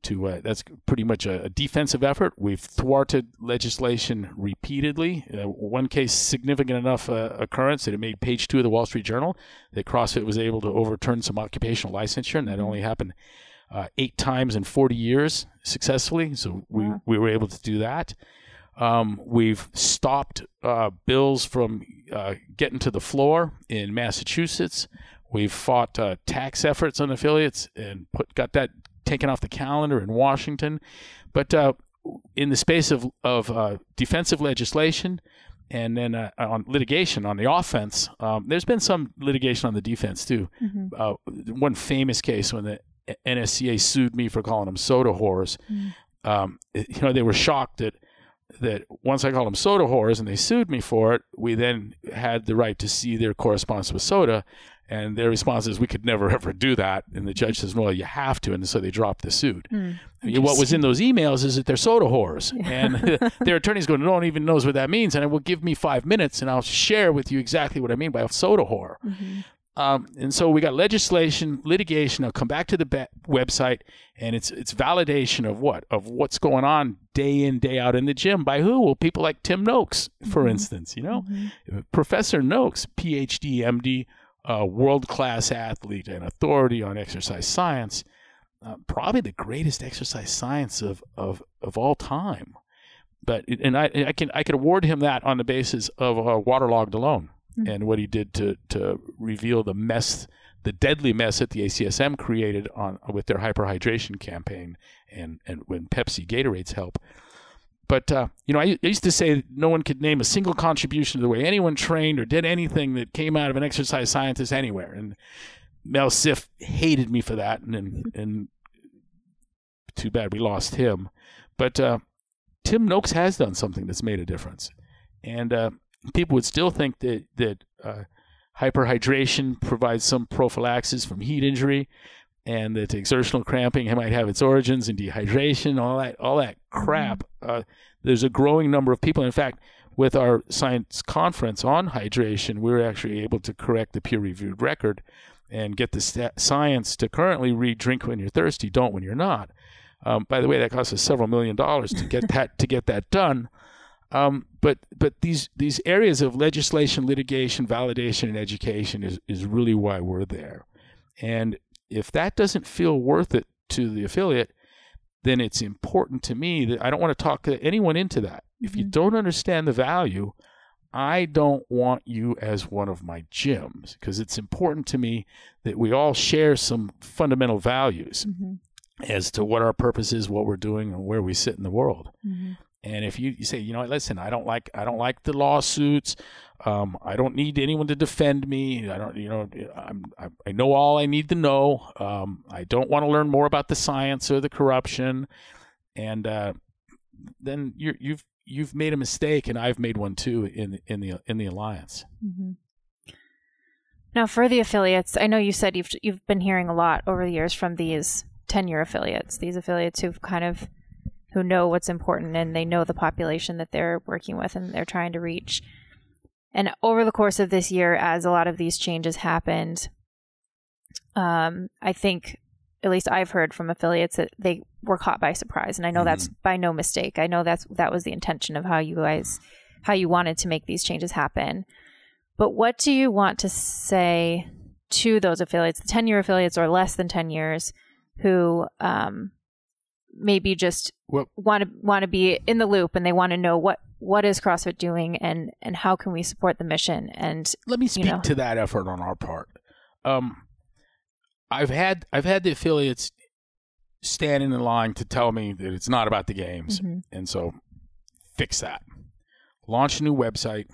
to uh, that's pretty much a, a defensive effort. We've thwarted legislation repeatedly. Uh, one case, significant enough uh, occurrence that it made page two of the Wall Street Journal that CrossFit was able to overturn some occupational licensure, and that only happened uh, eight times in 40 years successfully. So we, Wow. we were able to do that. Um, we've stopped uh, bills from uh, getting to the floor in Massachusetts. We've fought uh, tax efforts on affiliates and put got that taken off the calendar in Washington. But uh, in the space of of uh, defensive legislation and then uh, on litigation on the offense, um, there's been some litigation on the defense too Mhm. uh, one famous case when the NSCA sued me for calling them soda whores. Mm. Um, you know, they were shocked that that once I called them soda whores and they sued me for it, we then had the right to see their correspondence with soda. And their response is, we could never ever do that. And the judge says, well, you have to. And so they dropped the suit. Hmm. what was in those emails is that they're soda whores. And their attorneys go, no one even knows what that means. And I will give me five minutes and I'll share with you exactly what I mean by a soda whore. Um, and so we got legislation, litigation. I'll come back to the be- website, and it's it's validation of what of what's going on day in day out in the gym by who? Well, people like Tim Noakes, for instance. You know, Professor Noakes, PhD, MD, uh, world class athlete and authority on exercise science, uh, probably the greatest exercise science of of of all time. But and I I can I could award him that on the basis of uh, waterlogged alone and what he did to to reveal the mess, the deadly mess that the ACSM created on with their hyperhydration campaign and and when Pepsi Gatorade's help. But uh, you know, I, I used to say no one could name a single contribution to the way anyone trained or did anything that came out of an exercise scientist anywhere. And Mel Siff hated me for that, and and, and too bad we lost him. But uh, Tim Noakes has done something that's made a difference, and uh, people would still think that that uh, hyperhydration provides some prophylaxis from heat injury, and that exertional cramping might have its origins in dehydration. All that, all that crap. Uh, there's a growing number of people. In fact, with our science conference on hydration, we were actually able to correct the peer-reviewed record and get the sta science to currently read "Drink when you're thirsty, don't when you're not." Um, by the way, that cost us several million dollars to get that to get that done. Um, but but these these areas of legislation, litigation, validation, and education is is really why we're there. And if that doesn't feel worth it to the affiliate, then it's important to me that I don't want to talk anyone into that. If you mm-hmm. don't understand the value, I don't want you as one of my gyms because it's important to me that we all share some fundamental values mm-hmm. as to what our purpose is, what we're doing, and where we sit in the world. Mm-hmm. And if you, you say, you know, listen, I don't like, I don't like the lawsuits. Um, I don't need anyone to defend me. I don't, you know, I'm, I, I know all I need to know. Um, I don't want to learn more about the science or the corruption. And uh, then you're, you've, you've made a mistake, and I've made one too in in the in the alliance. Now, for the affiliates, I know you said you've you've been hearing a lot over the years from these ten-year affiliates, these affiliates who've kind of who know what's important and they know the population that they're working with and they're trying to reach. And over the course of this year, as a lot of these changes happened, um, I think, at least I've heard from affiliates that they were caught by surprise, and I know that's by no mistake. I know that's that was the intention of how you guys, how you wanted to make these changes happen. But what do you want to say to those affiliates, the ten-year affiliates or less than ten years, who um, maybe just want to want to be in the loop and they want to know what what is CrossFit doing and and how can we support the mission and let me speak know. to that effort on our part. Um, I've had I've had the affiliates standing in the line to tell me that it's not about the games, and so fix that. Launch a new website.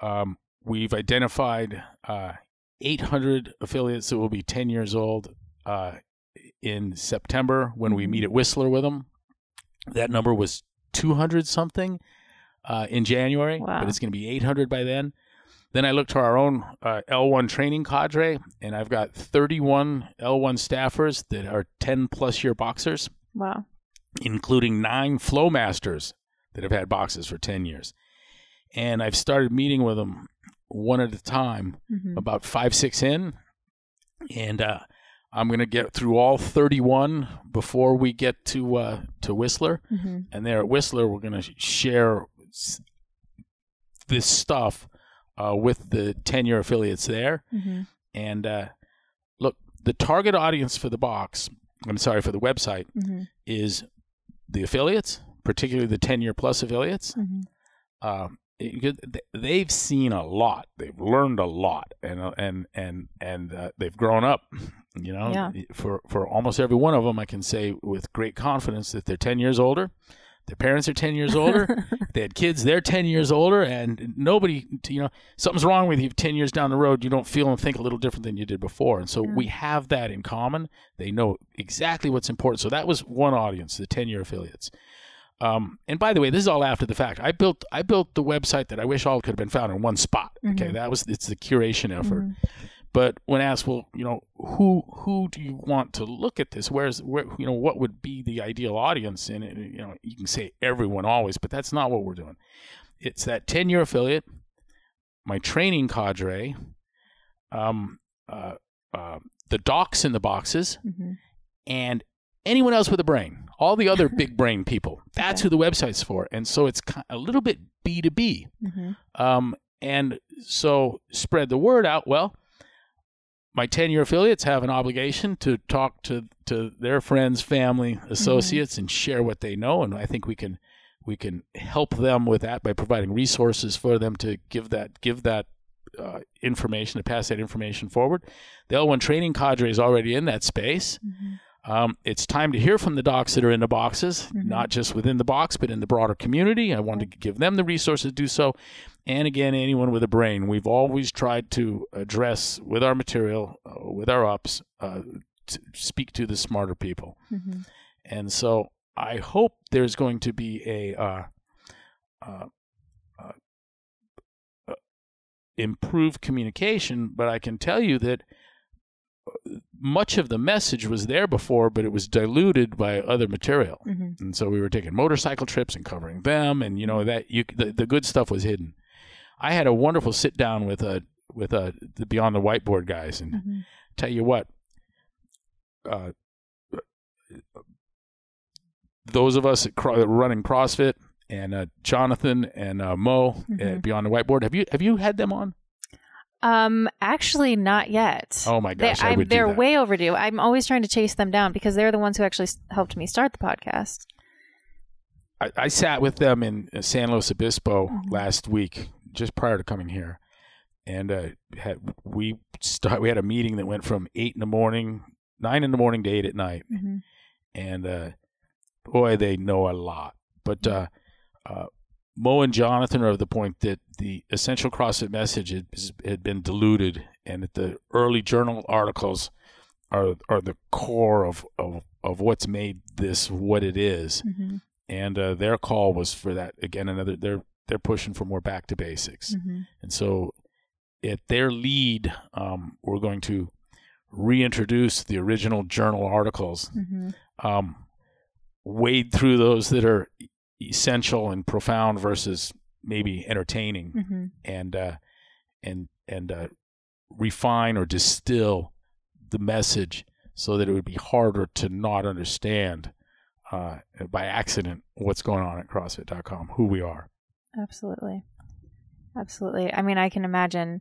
Um, we've identified uh, 800 affiliates that will be 10 years old uh, in September when we meet at Whistler with them. That number was 200 something uh, in January, Wow. but it's going to be 800 by then. Then I look to our own uh, L1 training cadre, and I've got 31 L1 staffers that are 10 plus year boxers, wow including nine flow masters that have had boxes for 10 years. And I've started meeting with them one at a time, Mhm. about five, six in. And uh, I'm going to get through all 31 before we get to uh, to Whistler. Mhm. And there at Whistler, we're going to share this stuff uh, with the 10 year affiliates there. Mhm. And uh, look, the target audience for the box, I'm sorry, for the website, Mhm. is the affiliates, particularly the 10 year plus affiliates. Um, it- th- they've seen a lot. They've learned a lot, and uh, and and and uh, they've grown up. You know, Yeah. for for almost every one of them, I can say with great confidence that they're 10 years older. Their parents are 10 years older. They had kids, they're 10 years older, and nobody, you know, something's wrong with you 10 years down the road. You don't feel and think a little different than you did before. And so Yeah. we have that in common. They know exactly what's important. So that was one audience, the 10 year affiliates. Um, and by the way, this is all after the fact. I built I built the website that I wish all could have been found in one spot. Okay, Mhm. that was it's the curation effort. Mhm. But when asked, well, you know, who who do you want to look at this? Where's where you know what would be the ideal audience? And it, you know, you can say everyone always, but that's not what we're doing. It's that ten year affiliate, my training cadre, um, uh, uh, the docs in the boxes, Mhm. and anyone else with a brain. All the other big brain people. That's Okay. who the website's for. And so it's a little bit B two B. Mhm. Um, and so spread the word out. Well, my 10 year affiliates have an obligation to talk to, to their friends, family, associates, and share what they know. And I think we can we can help them with that by providing resources for them to give that give that uh, information to pass that information forward. The L1 training cadre is already in that space. Mhm. Um, it's time to hear from the docs that are in the boxes, Mhm. not just within the box, but in the broader community. I want to give them the resources to do so. And again, anyone with a brain, we've always tried to address with our material, uh, with our ups, uh, to speak to the smarter people. Mhm. And so I hope there's going to be a uh, uh, uh, uh, improved communication, but I can tell you that much of the message was there before, but it was diluted by other material. Mhm. And so we were taking motorcycle trips and covering them, and you know that you the, the good stuff was hidden. I had a wonderful sit down with a with a the Beyond the Whiteboard guys, and Mhm. tell you what, uh, those of us at cro- running CrossFit and uh, Jonathan and uh, Mo Mhm. at Beyond the Whiteboard, have you have you had them on? Um, actually, not yet. Oh my They, gosh, I I'm- would they're way overdue. I'm always trying to chase them down because they're the ones who actually helped me start the podcast. I, I sat with them in uh, San Luis Obispo Mhm. last week, just prior to coming here, and uh, had we start we had a meeting that went from eight in the morning, nine in the morning to eight at night, Mhm. and uh, boy, they know a lot. But uh, uh, Mo and Jonathan are of the point that the essential CrossFit message had, had been diluted, and that the early journal articles are are the core of of, of what's made this what it is Mhm. and uh, their call was for that again. Another they're they're pushing for more back to basics, Mhm. and so at their lead, um, we're going to reintroduce the original journal articles, Mhm. um, wade through those that are essential and profound versus maybe entertaining, Mhm. and uh, and and uh, refine or distill the message so that it would be harder to not understand uh, by accident what's going on at CrossFit.com, who we are. Absolutely. Absolutely. I mean, I can imagine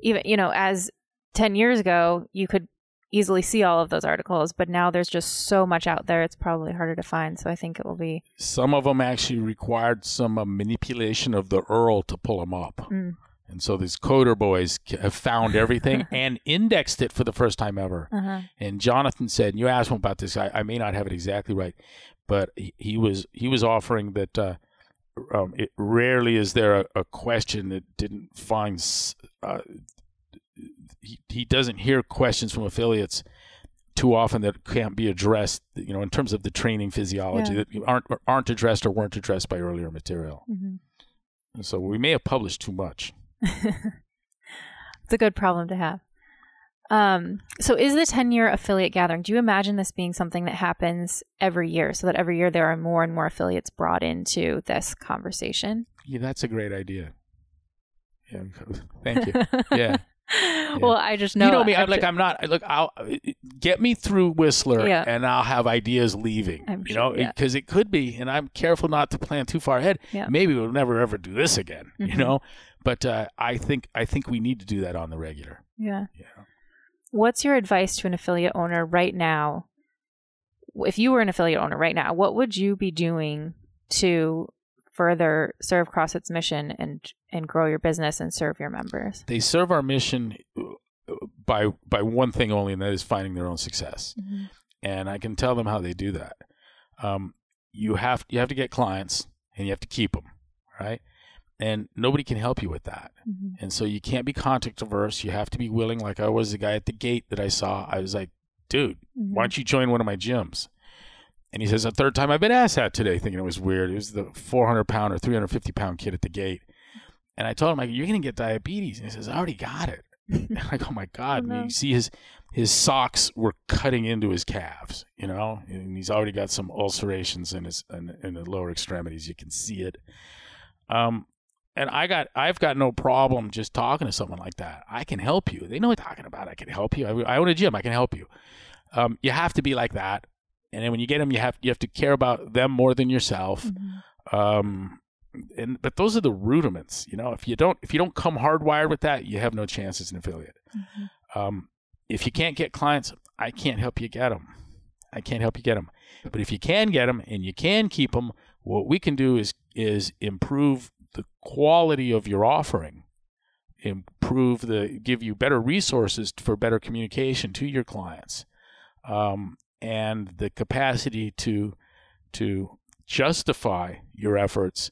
even, you know, as 10 years ago, you could easily see all of those articles, but now there's just so much out there, it's probably harder to find. So I think it will be. Some of them actually required some uh, manipulation of the URL to pull them up. Mm. And so these coder boys have found everything and indexed it for the first time ever. Uh-huh. And Jonathan said, and you asked him about this. I, I may not have it exactly right, but he, he was he was offering that uh, um, it rarely is there a, a question that didn't find. Uh, he he doesn't hear questions from affiliates too often that can't be addressed. You know, in terms of the training physiology Yeah. that aren't aren't addressed or weren't addressed by earlier material. Mhm. And so we may have published too much. it's a good problem to have. Um, so is the 10 year affiliate gathering, do you imagine this being something that happens every year so that every year there are more and more affiliates brought into this conversation? Yeah, that's a great idea. Yeah, thank you. Yeah. Well, I just know. you know me. I'm like I'm not. Look, I'll get me through Whistler, Yeah. and I'll have ideas leaving. I'm you sure, know, yeah. because it could be, and I'm careful not to plan too far ahead. Yeah. Maybe we'll never ever do this again. Mhm. You know, but uh, I think I think we need to do that on the regular. yeah. Yeah. What's your advice to an affiliate owner right now? If you were an affiliate owner right now, what would you be doing to further serve CrossFit's mission and and grow your business and serve your members? They serve our mission uh, by by one thing only, and that is finding their own success. and I can tell them how they do that. Um, you have you have to get clients and you have to keep them, right? And nobody can help you with that. Mhm. And so you can't be contact averse. You have to be willing. Like I was the guy at the gate that I saw. I was like, dude, Mhm. why don't you join one of my gyms? And he says, the third time I've been asked that today, thinking it was weird. It was the 400 pound or 350 pound kid at the gate. And I told him, like, you're going to get diabetes. And he says, I already got it. like, oh my God. Oh, no. You see his, his socks were cutting into his calves, you know, and he's already got some ulcerations in his, in, in the lower extremities. You can see it. Um, and I got, I've got no problem just talking to someone like that. I can help you. They know what I'm talking about. I can help you. I, I own a gym. I can help you. Um, you have to be like that. And then when you get them, you have, you have to care about them more than yourself. Mm-hmm. Um, and but those are the rudiments, you know. If you don't if you don't come hardwired with that, you have no chance as an affiliate. Mm-hmm. Um, if you can't get clients, I can't help you get them. I can't help you get them. But if you can get them and you can keep them, what we can do is is improve the quality of your offering, improve the give you better resources for better communication to your clients, um, and the capacity to to justify your efforts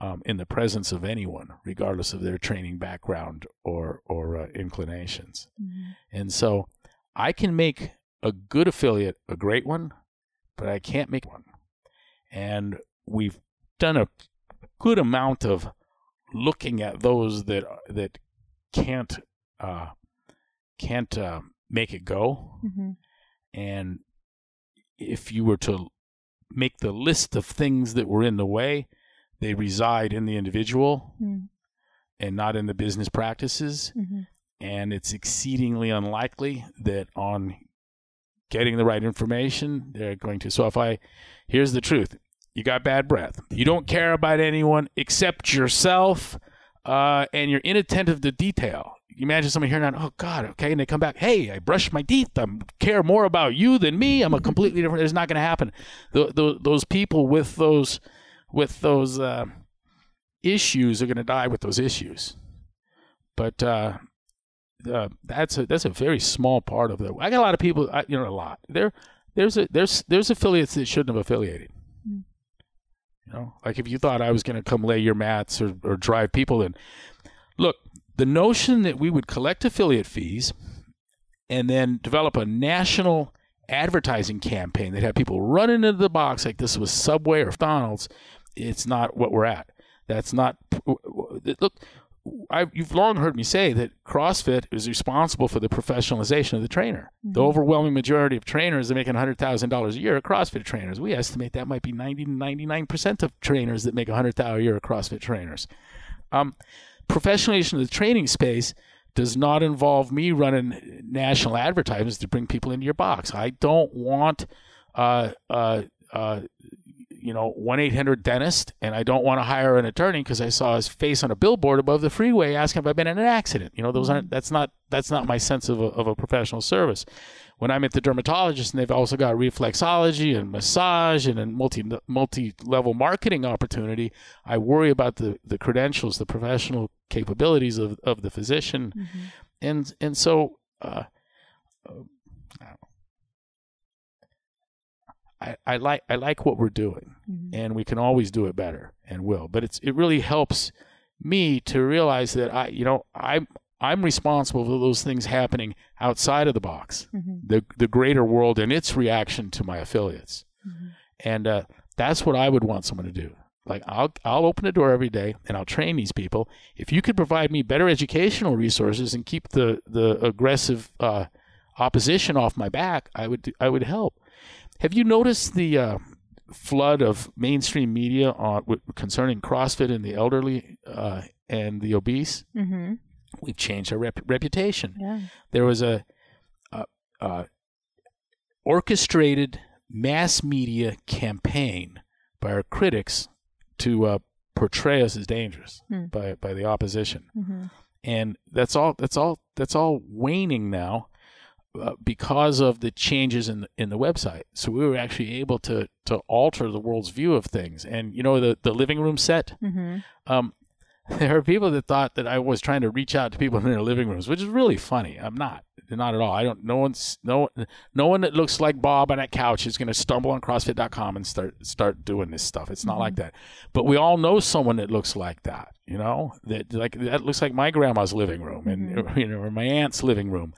um, in the presence of anyone, regardless of their training background or or uh, inclinations. Mm-hmm. And so, I can make a good affiliate a great one, but I can't make one. And we've done a good amount of looking at those that that can't uh, can't uh, make it go. Mm-hmm. And if you were to make the list of things that were in the way, they reside in the individual Mm. and not in the business practices. Mm-hmm. And it's exceedingly unlikely that on getting the right information, they're going to. So if I, here's the truth you got bad breath, you don't care about anyone except yourself, uh, and you're inattentive to detail. You imagine somebody hearing that, oh God, okay, and they come back, hey, I brushed my teeth. I care more about you than me. I'm a completely different. It's not going to happen. Th- th- those people with those with those uh, issues are going to die with those issues. But uh, uh, that's a that's a very small part of the. I got a lot of people. I, you know, a lot. There, there's a there's there's affiliates that shouldn't have affiliated. Mm. You know, like if you thought I was going to come lay your mats or or drive people in. Look, the notion that we would collect affiliate fees and then develop a national advertising campaign that had people run into the box like this was Subway or McDonald's, it's not what we're at. That's not. Look, I, you've long heard me say that CrossFit is responsible for the professionalization of the trainer. The Mhm. overwhelming majority of trainers are making $100,000 a year are CrossFit trainers. We estimate that might be 90 to 99% of trainers that make $100,000 a year are CrossFit trainers. Um, professionalization of the training space does not involve me running national advertisements to bring people into your box. I don't want, uh, uh, uh, you know, one eight hundred dentist, and I don't want to hire an attorney because I saw his face on a billboard above the freeway asking if I've been in an accident. You know, those aren't. That's not. That's not my sense of a, of a professional service. When I'm at the dermatologist, and they've also got reflexology and massage and a multi multi level marketing opportunity, I worry about the the credentials, the professional capabilities of of the physician, Mm-hmm. and and so. Uh, uh, I, I like I like what we're doing, Mm-hmm. and we can always do it better, and will. But it's it really helps me to realize that I you know I'm I'm responsible for those things happening outside of the box, Mm-hmm. the the greater world and its reaction to my affiliates, Mm-hmm. and uh, that's what I would want someone to do. Like I'll I'll open the door every day and I'll train these people. If you could provide me better educational resources and keep the the aggressive uh, opposition off my back, I would do, I would help. Have you noticed the uh, flood of mainstream media on concerning CrossFit and the elderly uh, and the obese? Mm-hmm. We've changed our rep- reputation. Yeah. There was a, a, a orchestrated mass media campaign by our critics to uh, portray us as dangerous Hmm. by by the opposition Mm-hmm. and that's all that's all that's all waning now uh, because of the changes in the, in the website so we were actually able to to alter the world's view of things and you know the the living room set Mm-hmm. um there are people that thought that I was trying to reach out to people in their living rooms, which is really funny. I'm not, not at all. I don't. No one's no no one that looks like Bob on that couch is going to stumble on CrossFit.com and start start doing this stuff. It's not like that. But we all know someone that looks like that. You know that like that looks like my grandma's living room and you know or my aunt's living room,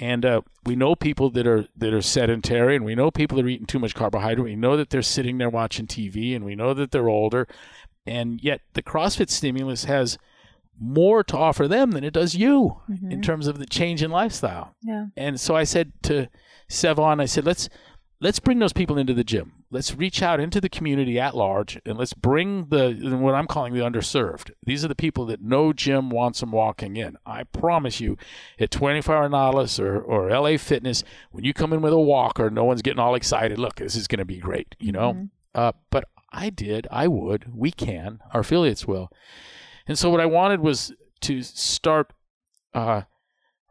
And uh, we know people that are that are sedentary, and we know people that are eating too much carbohydrate. We know that they're sitting there watching TV, and we know that they're older. And yet, the CrossFit stimulus has more to offer them than it does you in terms of the change in lifestyle. Yeah. And so I said to Sevan, I said, let's let's bring those people into the gym. Let's reach out into the community at large, and let's bring the what I'm calling the underserved. These are the people that no gym wants them walking in. I promise you, at 24 Hour Nautilus or or LA Fitness, when you come in with a walker, no one's getting all excited. Look, this is going to be great, you know. Uh, but I did, I would, we can, our affiliates will. And so what I wanted was to start uh,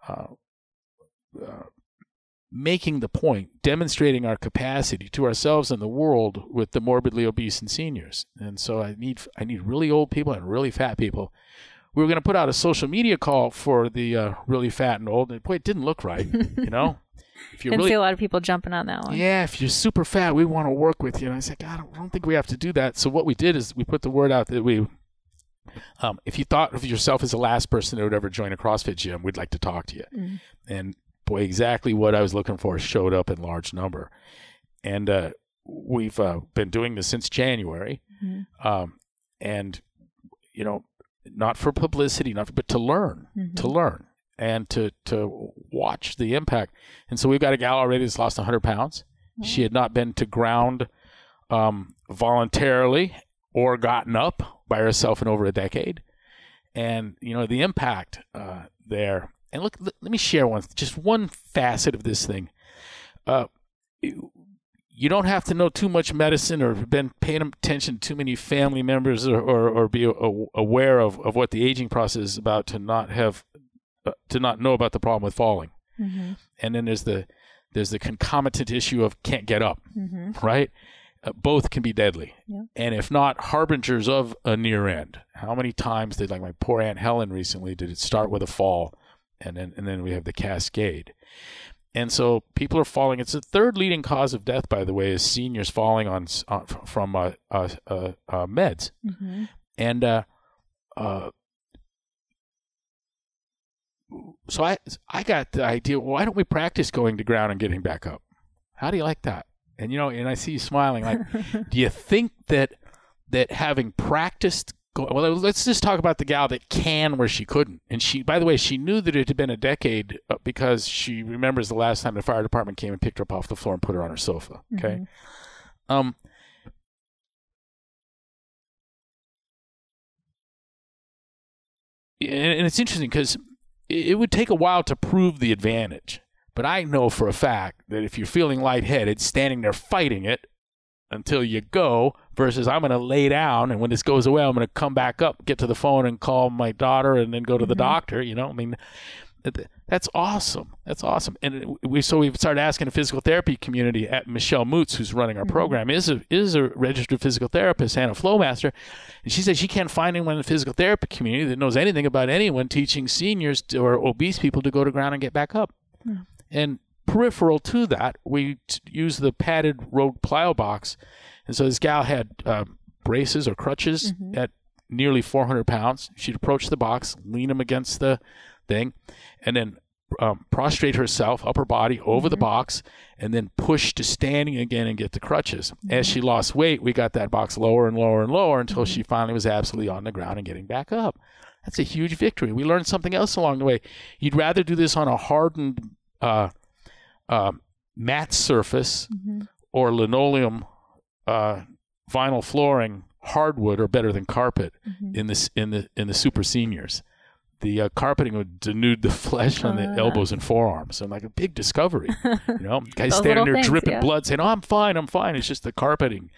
uh, uh, making the point, demonstrating our capacity to ourselves and the world with the morbidly obese and seniors. And so I need I need really old people and really fat people. We were going to put out a social media call for the uh, really fat and old, and boy, it didn't look right. you know, if Didn't really see a lot of people jumping on that one. yeah, if you're super fat, we want to work with you. And I said, I don't, I don't think we have to do that. So what we did is we put the word out that we, um, if you thought of yourself as the last person that would ever join a CrossFit gym, we'd like to talk to you. Mm. And boy, exactly what I was looking for showed up in large number. And uh, we've uh, been doing this since January, Mhm. um, and you know, not for publicity, not for, but to learn, Mhm. to learn, and to to watch the impact. And so we've got a gal already that's lost 100 pounds. She had not been to ground um, voluntarily or gotten up by herself in over a decade. And, you know, the impact uh, there. And look, let, let me share one, just one facet of this thing. Uh, you, don't have to know too much medicine or have been paying attention to too many family members or, or, or be a, aware of, of what the aging process is about to not have, uh, to not know about the problem with falling Mhm. and then there's the there's the concomitant issue of can't get up Mhm. right uh, both can be deadly Yeah. and if not harbingers of a near end how many times did like my poor aunt helen recently did it start with a fall and then and then we have the cascade and so people are falling it's the third leading cause of death by the way is seniors falling on uh, from uh, uh, uh, meds Mhm. and uh, uh, so I I got the idea. Why don't we practice going to ground and getting back up? How do you like that? And you know, and I see you smiling. Like, do you think that that having practiced? Go, well, let's just talk about the gal that can where she couldn't. And she, by the way, she knew that it had been a decade uh, because she remembers the last time the fire department came and picked her up off the floor and put her on her sofa. Okay. Um, and, and it's interesting because it, would take a while to prove the advantage. But I know for a fact that if you're feeling lightheaded, standing there fighting it until you go versus I'm going to lay down and when this goes away, I'm going to come back up, get to the phone and call my daughter and then go to the Mhm. doctor. You know, I mean, that's awesome. That's awesome. And we so we've started asking the physical therapy community at Michelle Moots, who's running our Mhm. program, is a is a registered physical therapist and a flow master, and she says she can't find anyone in the physical therapy community that knows anything about anyone teaching seniors to, or obese people to go to ground and get back up. And peripheral to that, we t- use the padded road plyo box, and so this gal had uh, braces or crutches Mhm. at nearly 400 pounds. She'd approach the box, lean them against the thing, and then um, prostrate herself, upper body over the Mhm. box, and then push to standing again and get the crutches. As she lost weight, we got that box lower and lower and lower until Mhm. she finally was absolutely on the ground and getting back up. That's a huge victory. We learned something else along the way. You'd rather do this on a hardened uh, uh, mat surface Mhm. or linoleum uh, vinyl flooring, hardwood or better than carpet Mhm. in this in the in the super seniors. The uh, carpeting would denude the flesh on the Ah. elbows and forearms, and like a big discovery. You know, guys standing there things, dripping yeah. blood, saying, "Oh, I'm fine, I'm fine." It's just the carpeting.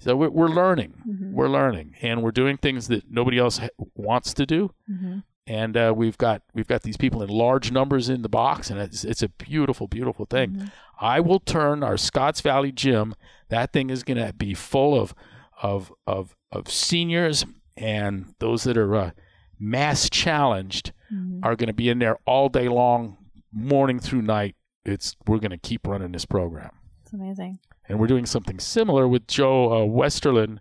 So we're, we're learning, Mhm. we're learning, and we're doing things that nobody else ha- wants to do. Mhm. And uh, we've got we've got these people in large numbers in the box, and it's it's a beautiful, beautiful thing. Mhm. I will turn our Scotts Valley gym. That thing is going to be full of of of of seniors and those that are uh, mass challenged Mhm. are going to be in there all day long, morning through night. It's we're going to keep running this program, It's amazing. and we're doing something similar with Joe uh, Westerlin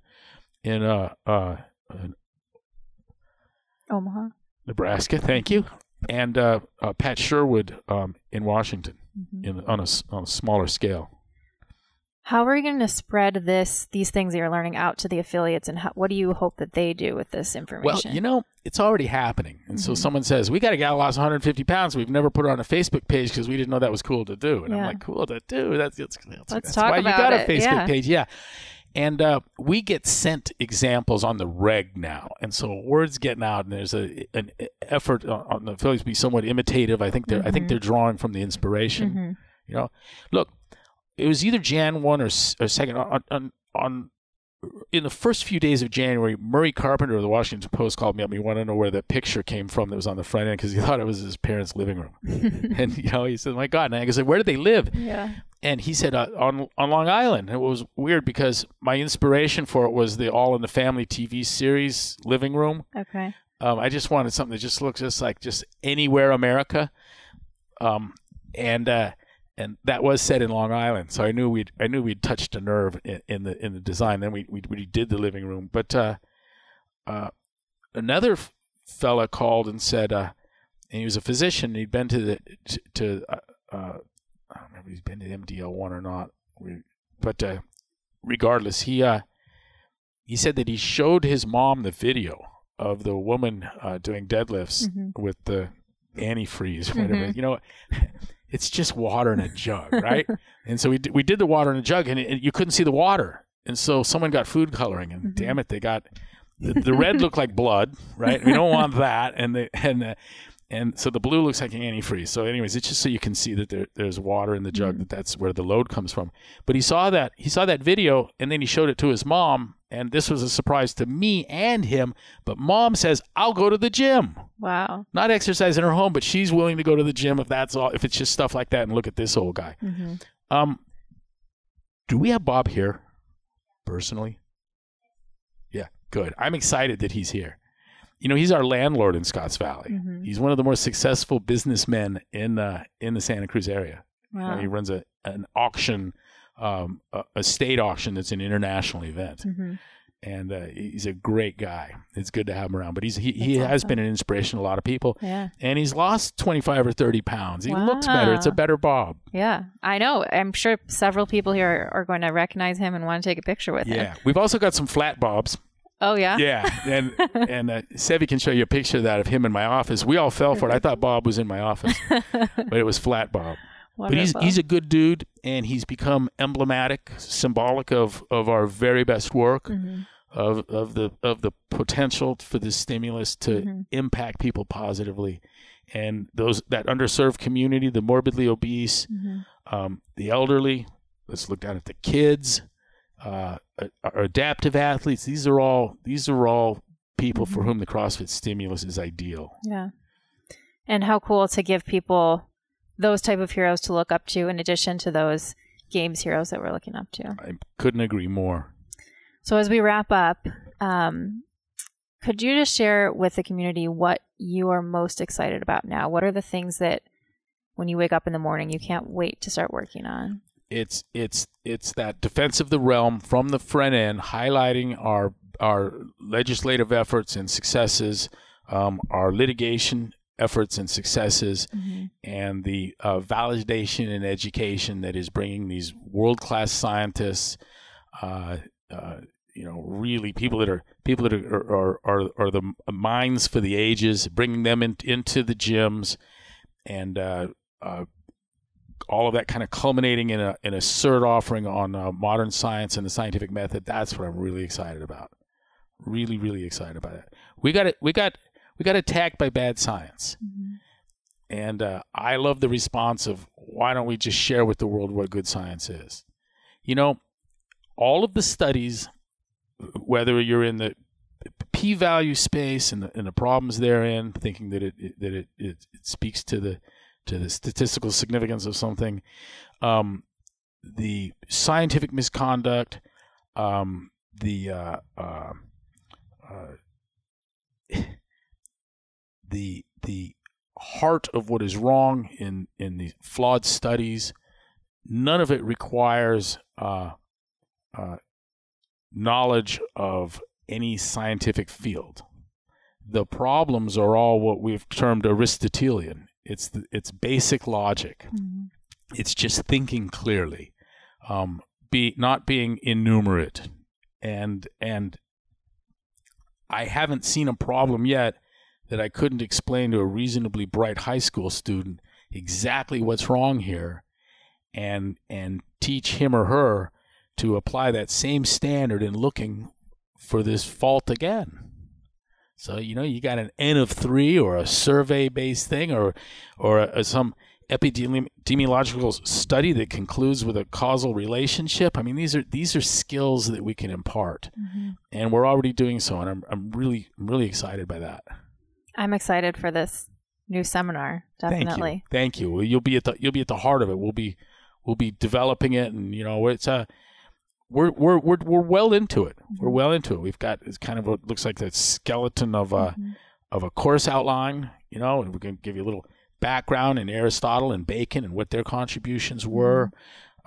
in uh, uh, Omaha. Nebraska. Thank you. and uh, uh, Pat Sherwood um, in Washington Mhm. in, on, a, on a smaller scale. How are you going to spread this these things that you're learning out to the affiliates, and how, what do you hope that they do with this information? Well, you know, it's already happening. And so Mhm. someone says, We got a guy who lost 150 pounds. We've never put her on a Facebook page because we didn't know that was cool to do. And I'm like, Cool to do? That's, that's, that's, that's why you got a. Facebook Yeah. page. Yeah. And uh, we get sent examples on the reg now. And so word's getting out, and there's a an effort on, the affiliates to be somewhat imitative. I think they're I think Mhm. they're drawing from the inspiration. Mhm. You know, look, it was either Jan one or, or second on, on on in the first few days of January. Murray Carpenter of the Washington Post called me up. and He wanted to know where the picture came from that was on the front end because he thought it was his parents' living room. and you know, he said, "My God!" And I said, "Where do they live?" yeah. And he said, uh, "On on Long Island." It was weird because my inspiration for it was the All in the Family TV series living room. Okay. Um, I just wanted something that just looks just like just anywhere America. Um, and uh, and that was set in Long Island, so I knew we'd I knew we'd touched a nerve in, in the in the design. Then we we, we did the living room, but uh, uh, another fella called and said, uh, and he was a physician. He'd been to the to, to uh, uh, I don't remember if he's been to MDL one or not, but uh, regardless, he uh, he said that he showed his mom the video of the woman uh, doing deadlifts Mhm. with the antifreeze, whatever. Mhm. You know, it's just water in a jug, right? and so we did, we did the water in a jug, and, it, you couldn't see the water, and so someone got food coloring, and Mhm. damn it, they got the, the red looked like blood, right? We don't want that, and the and the, and so the blue looks like antifreeze. So, anyways, it's just so you can see that there, there's water in the jug. Mhm. That that's where the load comes from. But he saw that he saw that video, and then he showed it to his mom, and this was a surprise to me and him. But mom says, "I'll go to the gym." Wow. Not exercise in her home, but she's willing to go to the gym if that's all. If it's just stuff like that, and look at this old guy. hmm Um, do we have Bob here personally? Yeah, good. I'm excited that he's here. You know, he's our landlord in Scotts Valley. Mhm. He's one of the more successful businessmen in uh, in the Santa Cruz area. You know, he runs a an auction, um, a, a state auction that's an international event, hmm and uh, he's a great guy. It's good to have him around. But he's he, he That's has been an inspiration to a lot of people, Yeah. and he's lost 25 or 30 pounds. He looks better. It's a better Bob. Yeah. I know. I'm sure several people here are going to recognize him and want to take a picture with him. Yeah, we've also got some flat bobs. Oh yeah. Yeah, and and uh, Sevi can show you a picture of that of him in my office. We all fell for it. I thought Bob was in my office, but it was flat Bob. But he's he's a good dude, and he's become emblematic, symbolic of of our very best work, Mhm. of of the of the potential for this stimulus to Mhm. impact people positively, and those that underserved community, the morbidly obese, Mhm. um, the elderly. Let's look down at the kids, uh, adaptive athletes. These are all these are all people for Mhm. whom the CrossFit stimulus is ideal. Yeah. And how cool to give people those type of heroes to look up to in addition to those games heroes that we're looking up to. I couldn't agree more. So as we wrap up, um, could you just share with the community what you are most excited about now? What are the things that when you wake up in the morning you can't wait to start working on? It's it's it's that defense of the realm from the front end, highlighting our our legislative efforts and successes, um, our litigation efforts and successes, and the uh, validation and education that is bringing these world class scientists, uh, uh, you know, really people that are people that are are, are, are the minds for the ages, bringing them in, into the gyms, and uh, uh, all of that kind of culminating in a in a cert offering on uh, modern science and the scientific method. That's what I'm really excited about. Really, really excited about that. We got it. We got we got attacked by bad science. And uh, I love the response of why don't we just share with the world what good science is? You know, all of the studies, whether you're in the p-value space and the, and the problems therein, thinking that it, it that it, it, it speaks to the to the statistical significance of something, um, the scientific misconduct, um, the uh, uh, uh, the the heart of what is wrong in in the flawed studies. None of it requires uh, uh, knowledge of any scientific field. the problems are all what we've termed Aristotelian. It's the, it's basic logic. Mm-hmm. It's just thinking clearly, um, be not being innumerate, and and I haven't seen a problem yet that I couldn't explain to a reasonably bright high school student exactly what's wrong here, and and teach him or her to apply that same standard in looking for this fault again. So you know you got an N of three or a survey based thing or or a, some epidemiological study that concludes with a causal relationship. I mean these are these are skills that we can impart, Mm-hmm. and we're already doing so, and I'm I'm really I'm really excited by that. I'm excited for this new seminar. Definitely. Thank you. Thank you. Well, you'll be at the you'll be at the heart of it. We'll be we'll be developing it, and you know it's a we're we're we're we're well into it. We're well into it. We've got it's kind of what looks like the skeleton of a Mhm. of a course outline, you know, and we're going to give you a little background in Aristotle and Bacon and what their contributions were.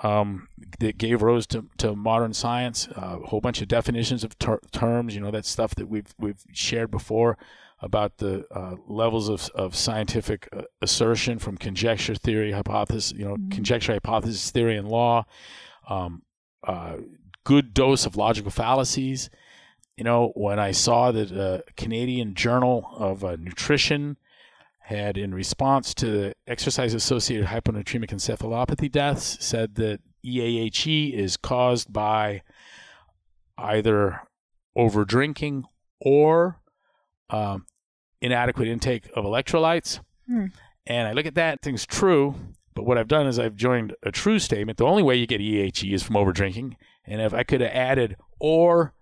Um, that gave rise to, to modern science, uh, a whole bunch of definitions of ter- terms. You know, that stuff that we've we've shared before about the uh, levels of, of scientific uh, assertion from conjecture theory, hypothesis, you know, Mhm. conjecture, hypothesis theory, and law. Um, uh, good dose of logical fallacies. You know, when I saw that a Canadian Journal of uh, Nutrition had, in response to the exercise associated hyponatremic encephalopathy deaths, said that EAHE is caused by either over drinking or um, inadequate intake of electrolytes. Hmm. And I look at that, thing's true. But what I've done is I've joined a true statement. The only way you get EHE is from overdrinking. And if I could have added or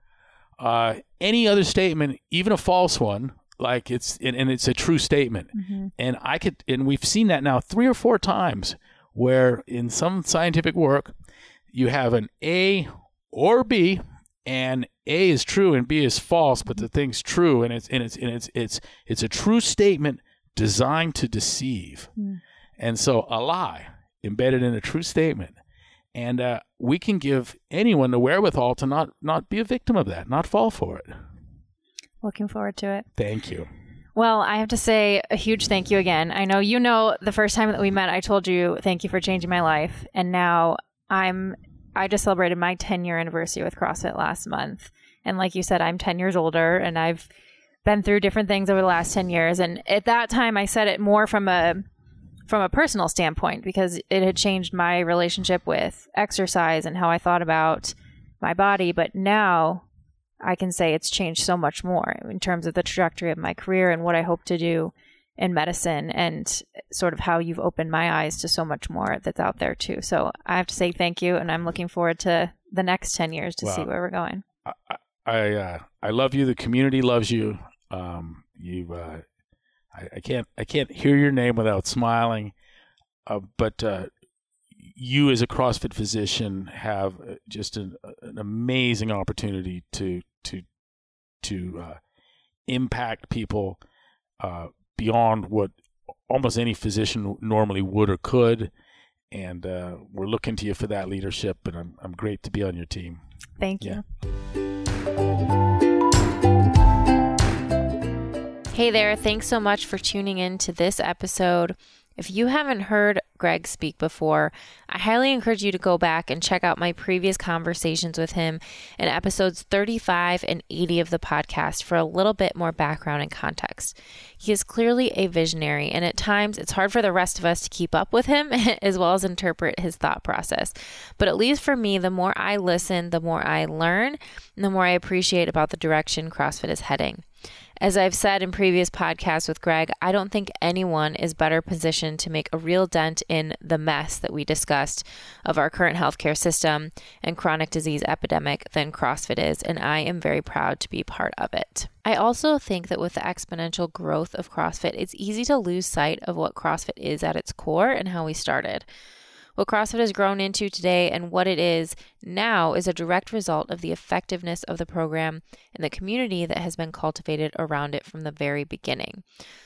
uh, any other statement, even a false one, like it's and, and it's a true statement. Mhm. And I could, and we've seen that now three or four times where in some scientific work, you have an A or B, and A is true and B is false, but the thing's true, and it's and it's and it's it's it's a true statement designed to deceive, Hmm. And so a lie embedded in a true statement, and uh, we can give anyone the wherewithal to not not be a victim of that, not fall for it. Looking forward to it. Thank you. Well, I have to say a huge thank you again. I know you know the first time that we met, I told you thank you for changing my life, and now I'm I just celebrated my 10 year anniversary with CrossFit last month, and like you said, I'm 10 years older, and I've been through different things over the last 10 years, and at that time, I said it more from a from a personal standpoint because it had changed my relationship with exercise and how I thought about my body, but now I can say it's changed so much more in terms of the trajectory of my career and what I hope to do in medicine and sort of how you've opened my eyes to so much more that's out there too. So I have to say thank you and I'm looking forward to the next 10 years to see where we're going. I I, uh, I love you. The community loves you. Um, you uh, I, I can't I can't hear your name without smiling. Uh, but uh, you as a CrossFit physician have uh, just an, an amazing opportunity to to to uh, impact people uh, beyond what almost any physician normally would or could. And uh, we're looking to you for that leadership, and I'm I'm great to be on your team. Thank Yeah. Hey there, thanks so much for tuning in to this episode. If you haven't heard Greg speak before, I highly encourage you to go back and check out my previous conversations with him in episodes 35 and 80 of the podcast for a little bit more background and context. He is clearly a visionary, and at times it's hard for the rest of us to keep up with him as well as interpret his thought process. But at least for me, the more I listen, the more I learn, and the more I appreciate about the direction CrossFit is heading. As I've said in previous podcasts with Greg, I don't think anyone is better positioned to make a real dent in the mess that we discussed of our current healthcare system and chronic disease epidemic than CrossFit is, and I am very proud to be part of it. I also think that with the exponential growth of CrossFit, it's easy to lose sight of what CrossFit is at its core and how we started. What CrossFit has grown into today and what it is now is a direct result of the effectiveness of the program and the community that has been cultivated around it from the very beginning.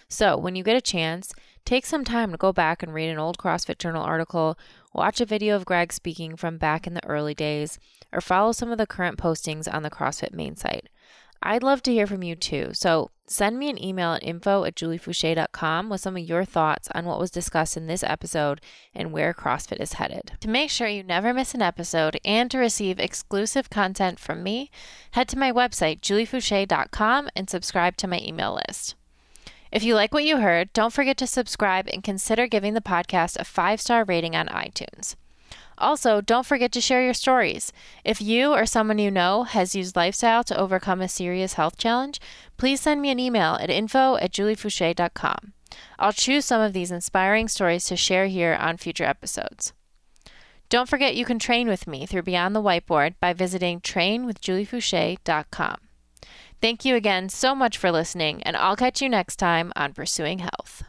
So, when you get a chance, take some time to go back and read an old CrossFit Journal article, watch a video of Greg speaking from back in the early days, or follow some of the current postings on the CrossFit main site. I'd love to hear from you too. So send me an email at info at juliefoucher.com with some of your thoughts on what was discussed in this episode and where CrossFit is headed. To make sure you never miss an episode and to receive exclusive content from me, head to my website, juliefoucher.com, and subscribe to my email list. If you like what you heard, don't forget to subscribe and consider giving the podcast a five star rating on iTunes. Also, don't forget to share your stories. If you or someone you know has used lifestyle to overcome a serious health challenge, please send me an email at info at juliefoucher.com. I'll choose some of these inspiring stories to share here on future episodes. Don't forget you can train with me through Beyond the Whiteboard by visiting trainwithjuliefoucher.com. Thank you again so much for listening, and I'll catch you next time on Pursuing Health.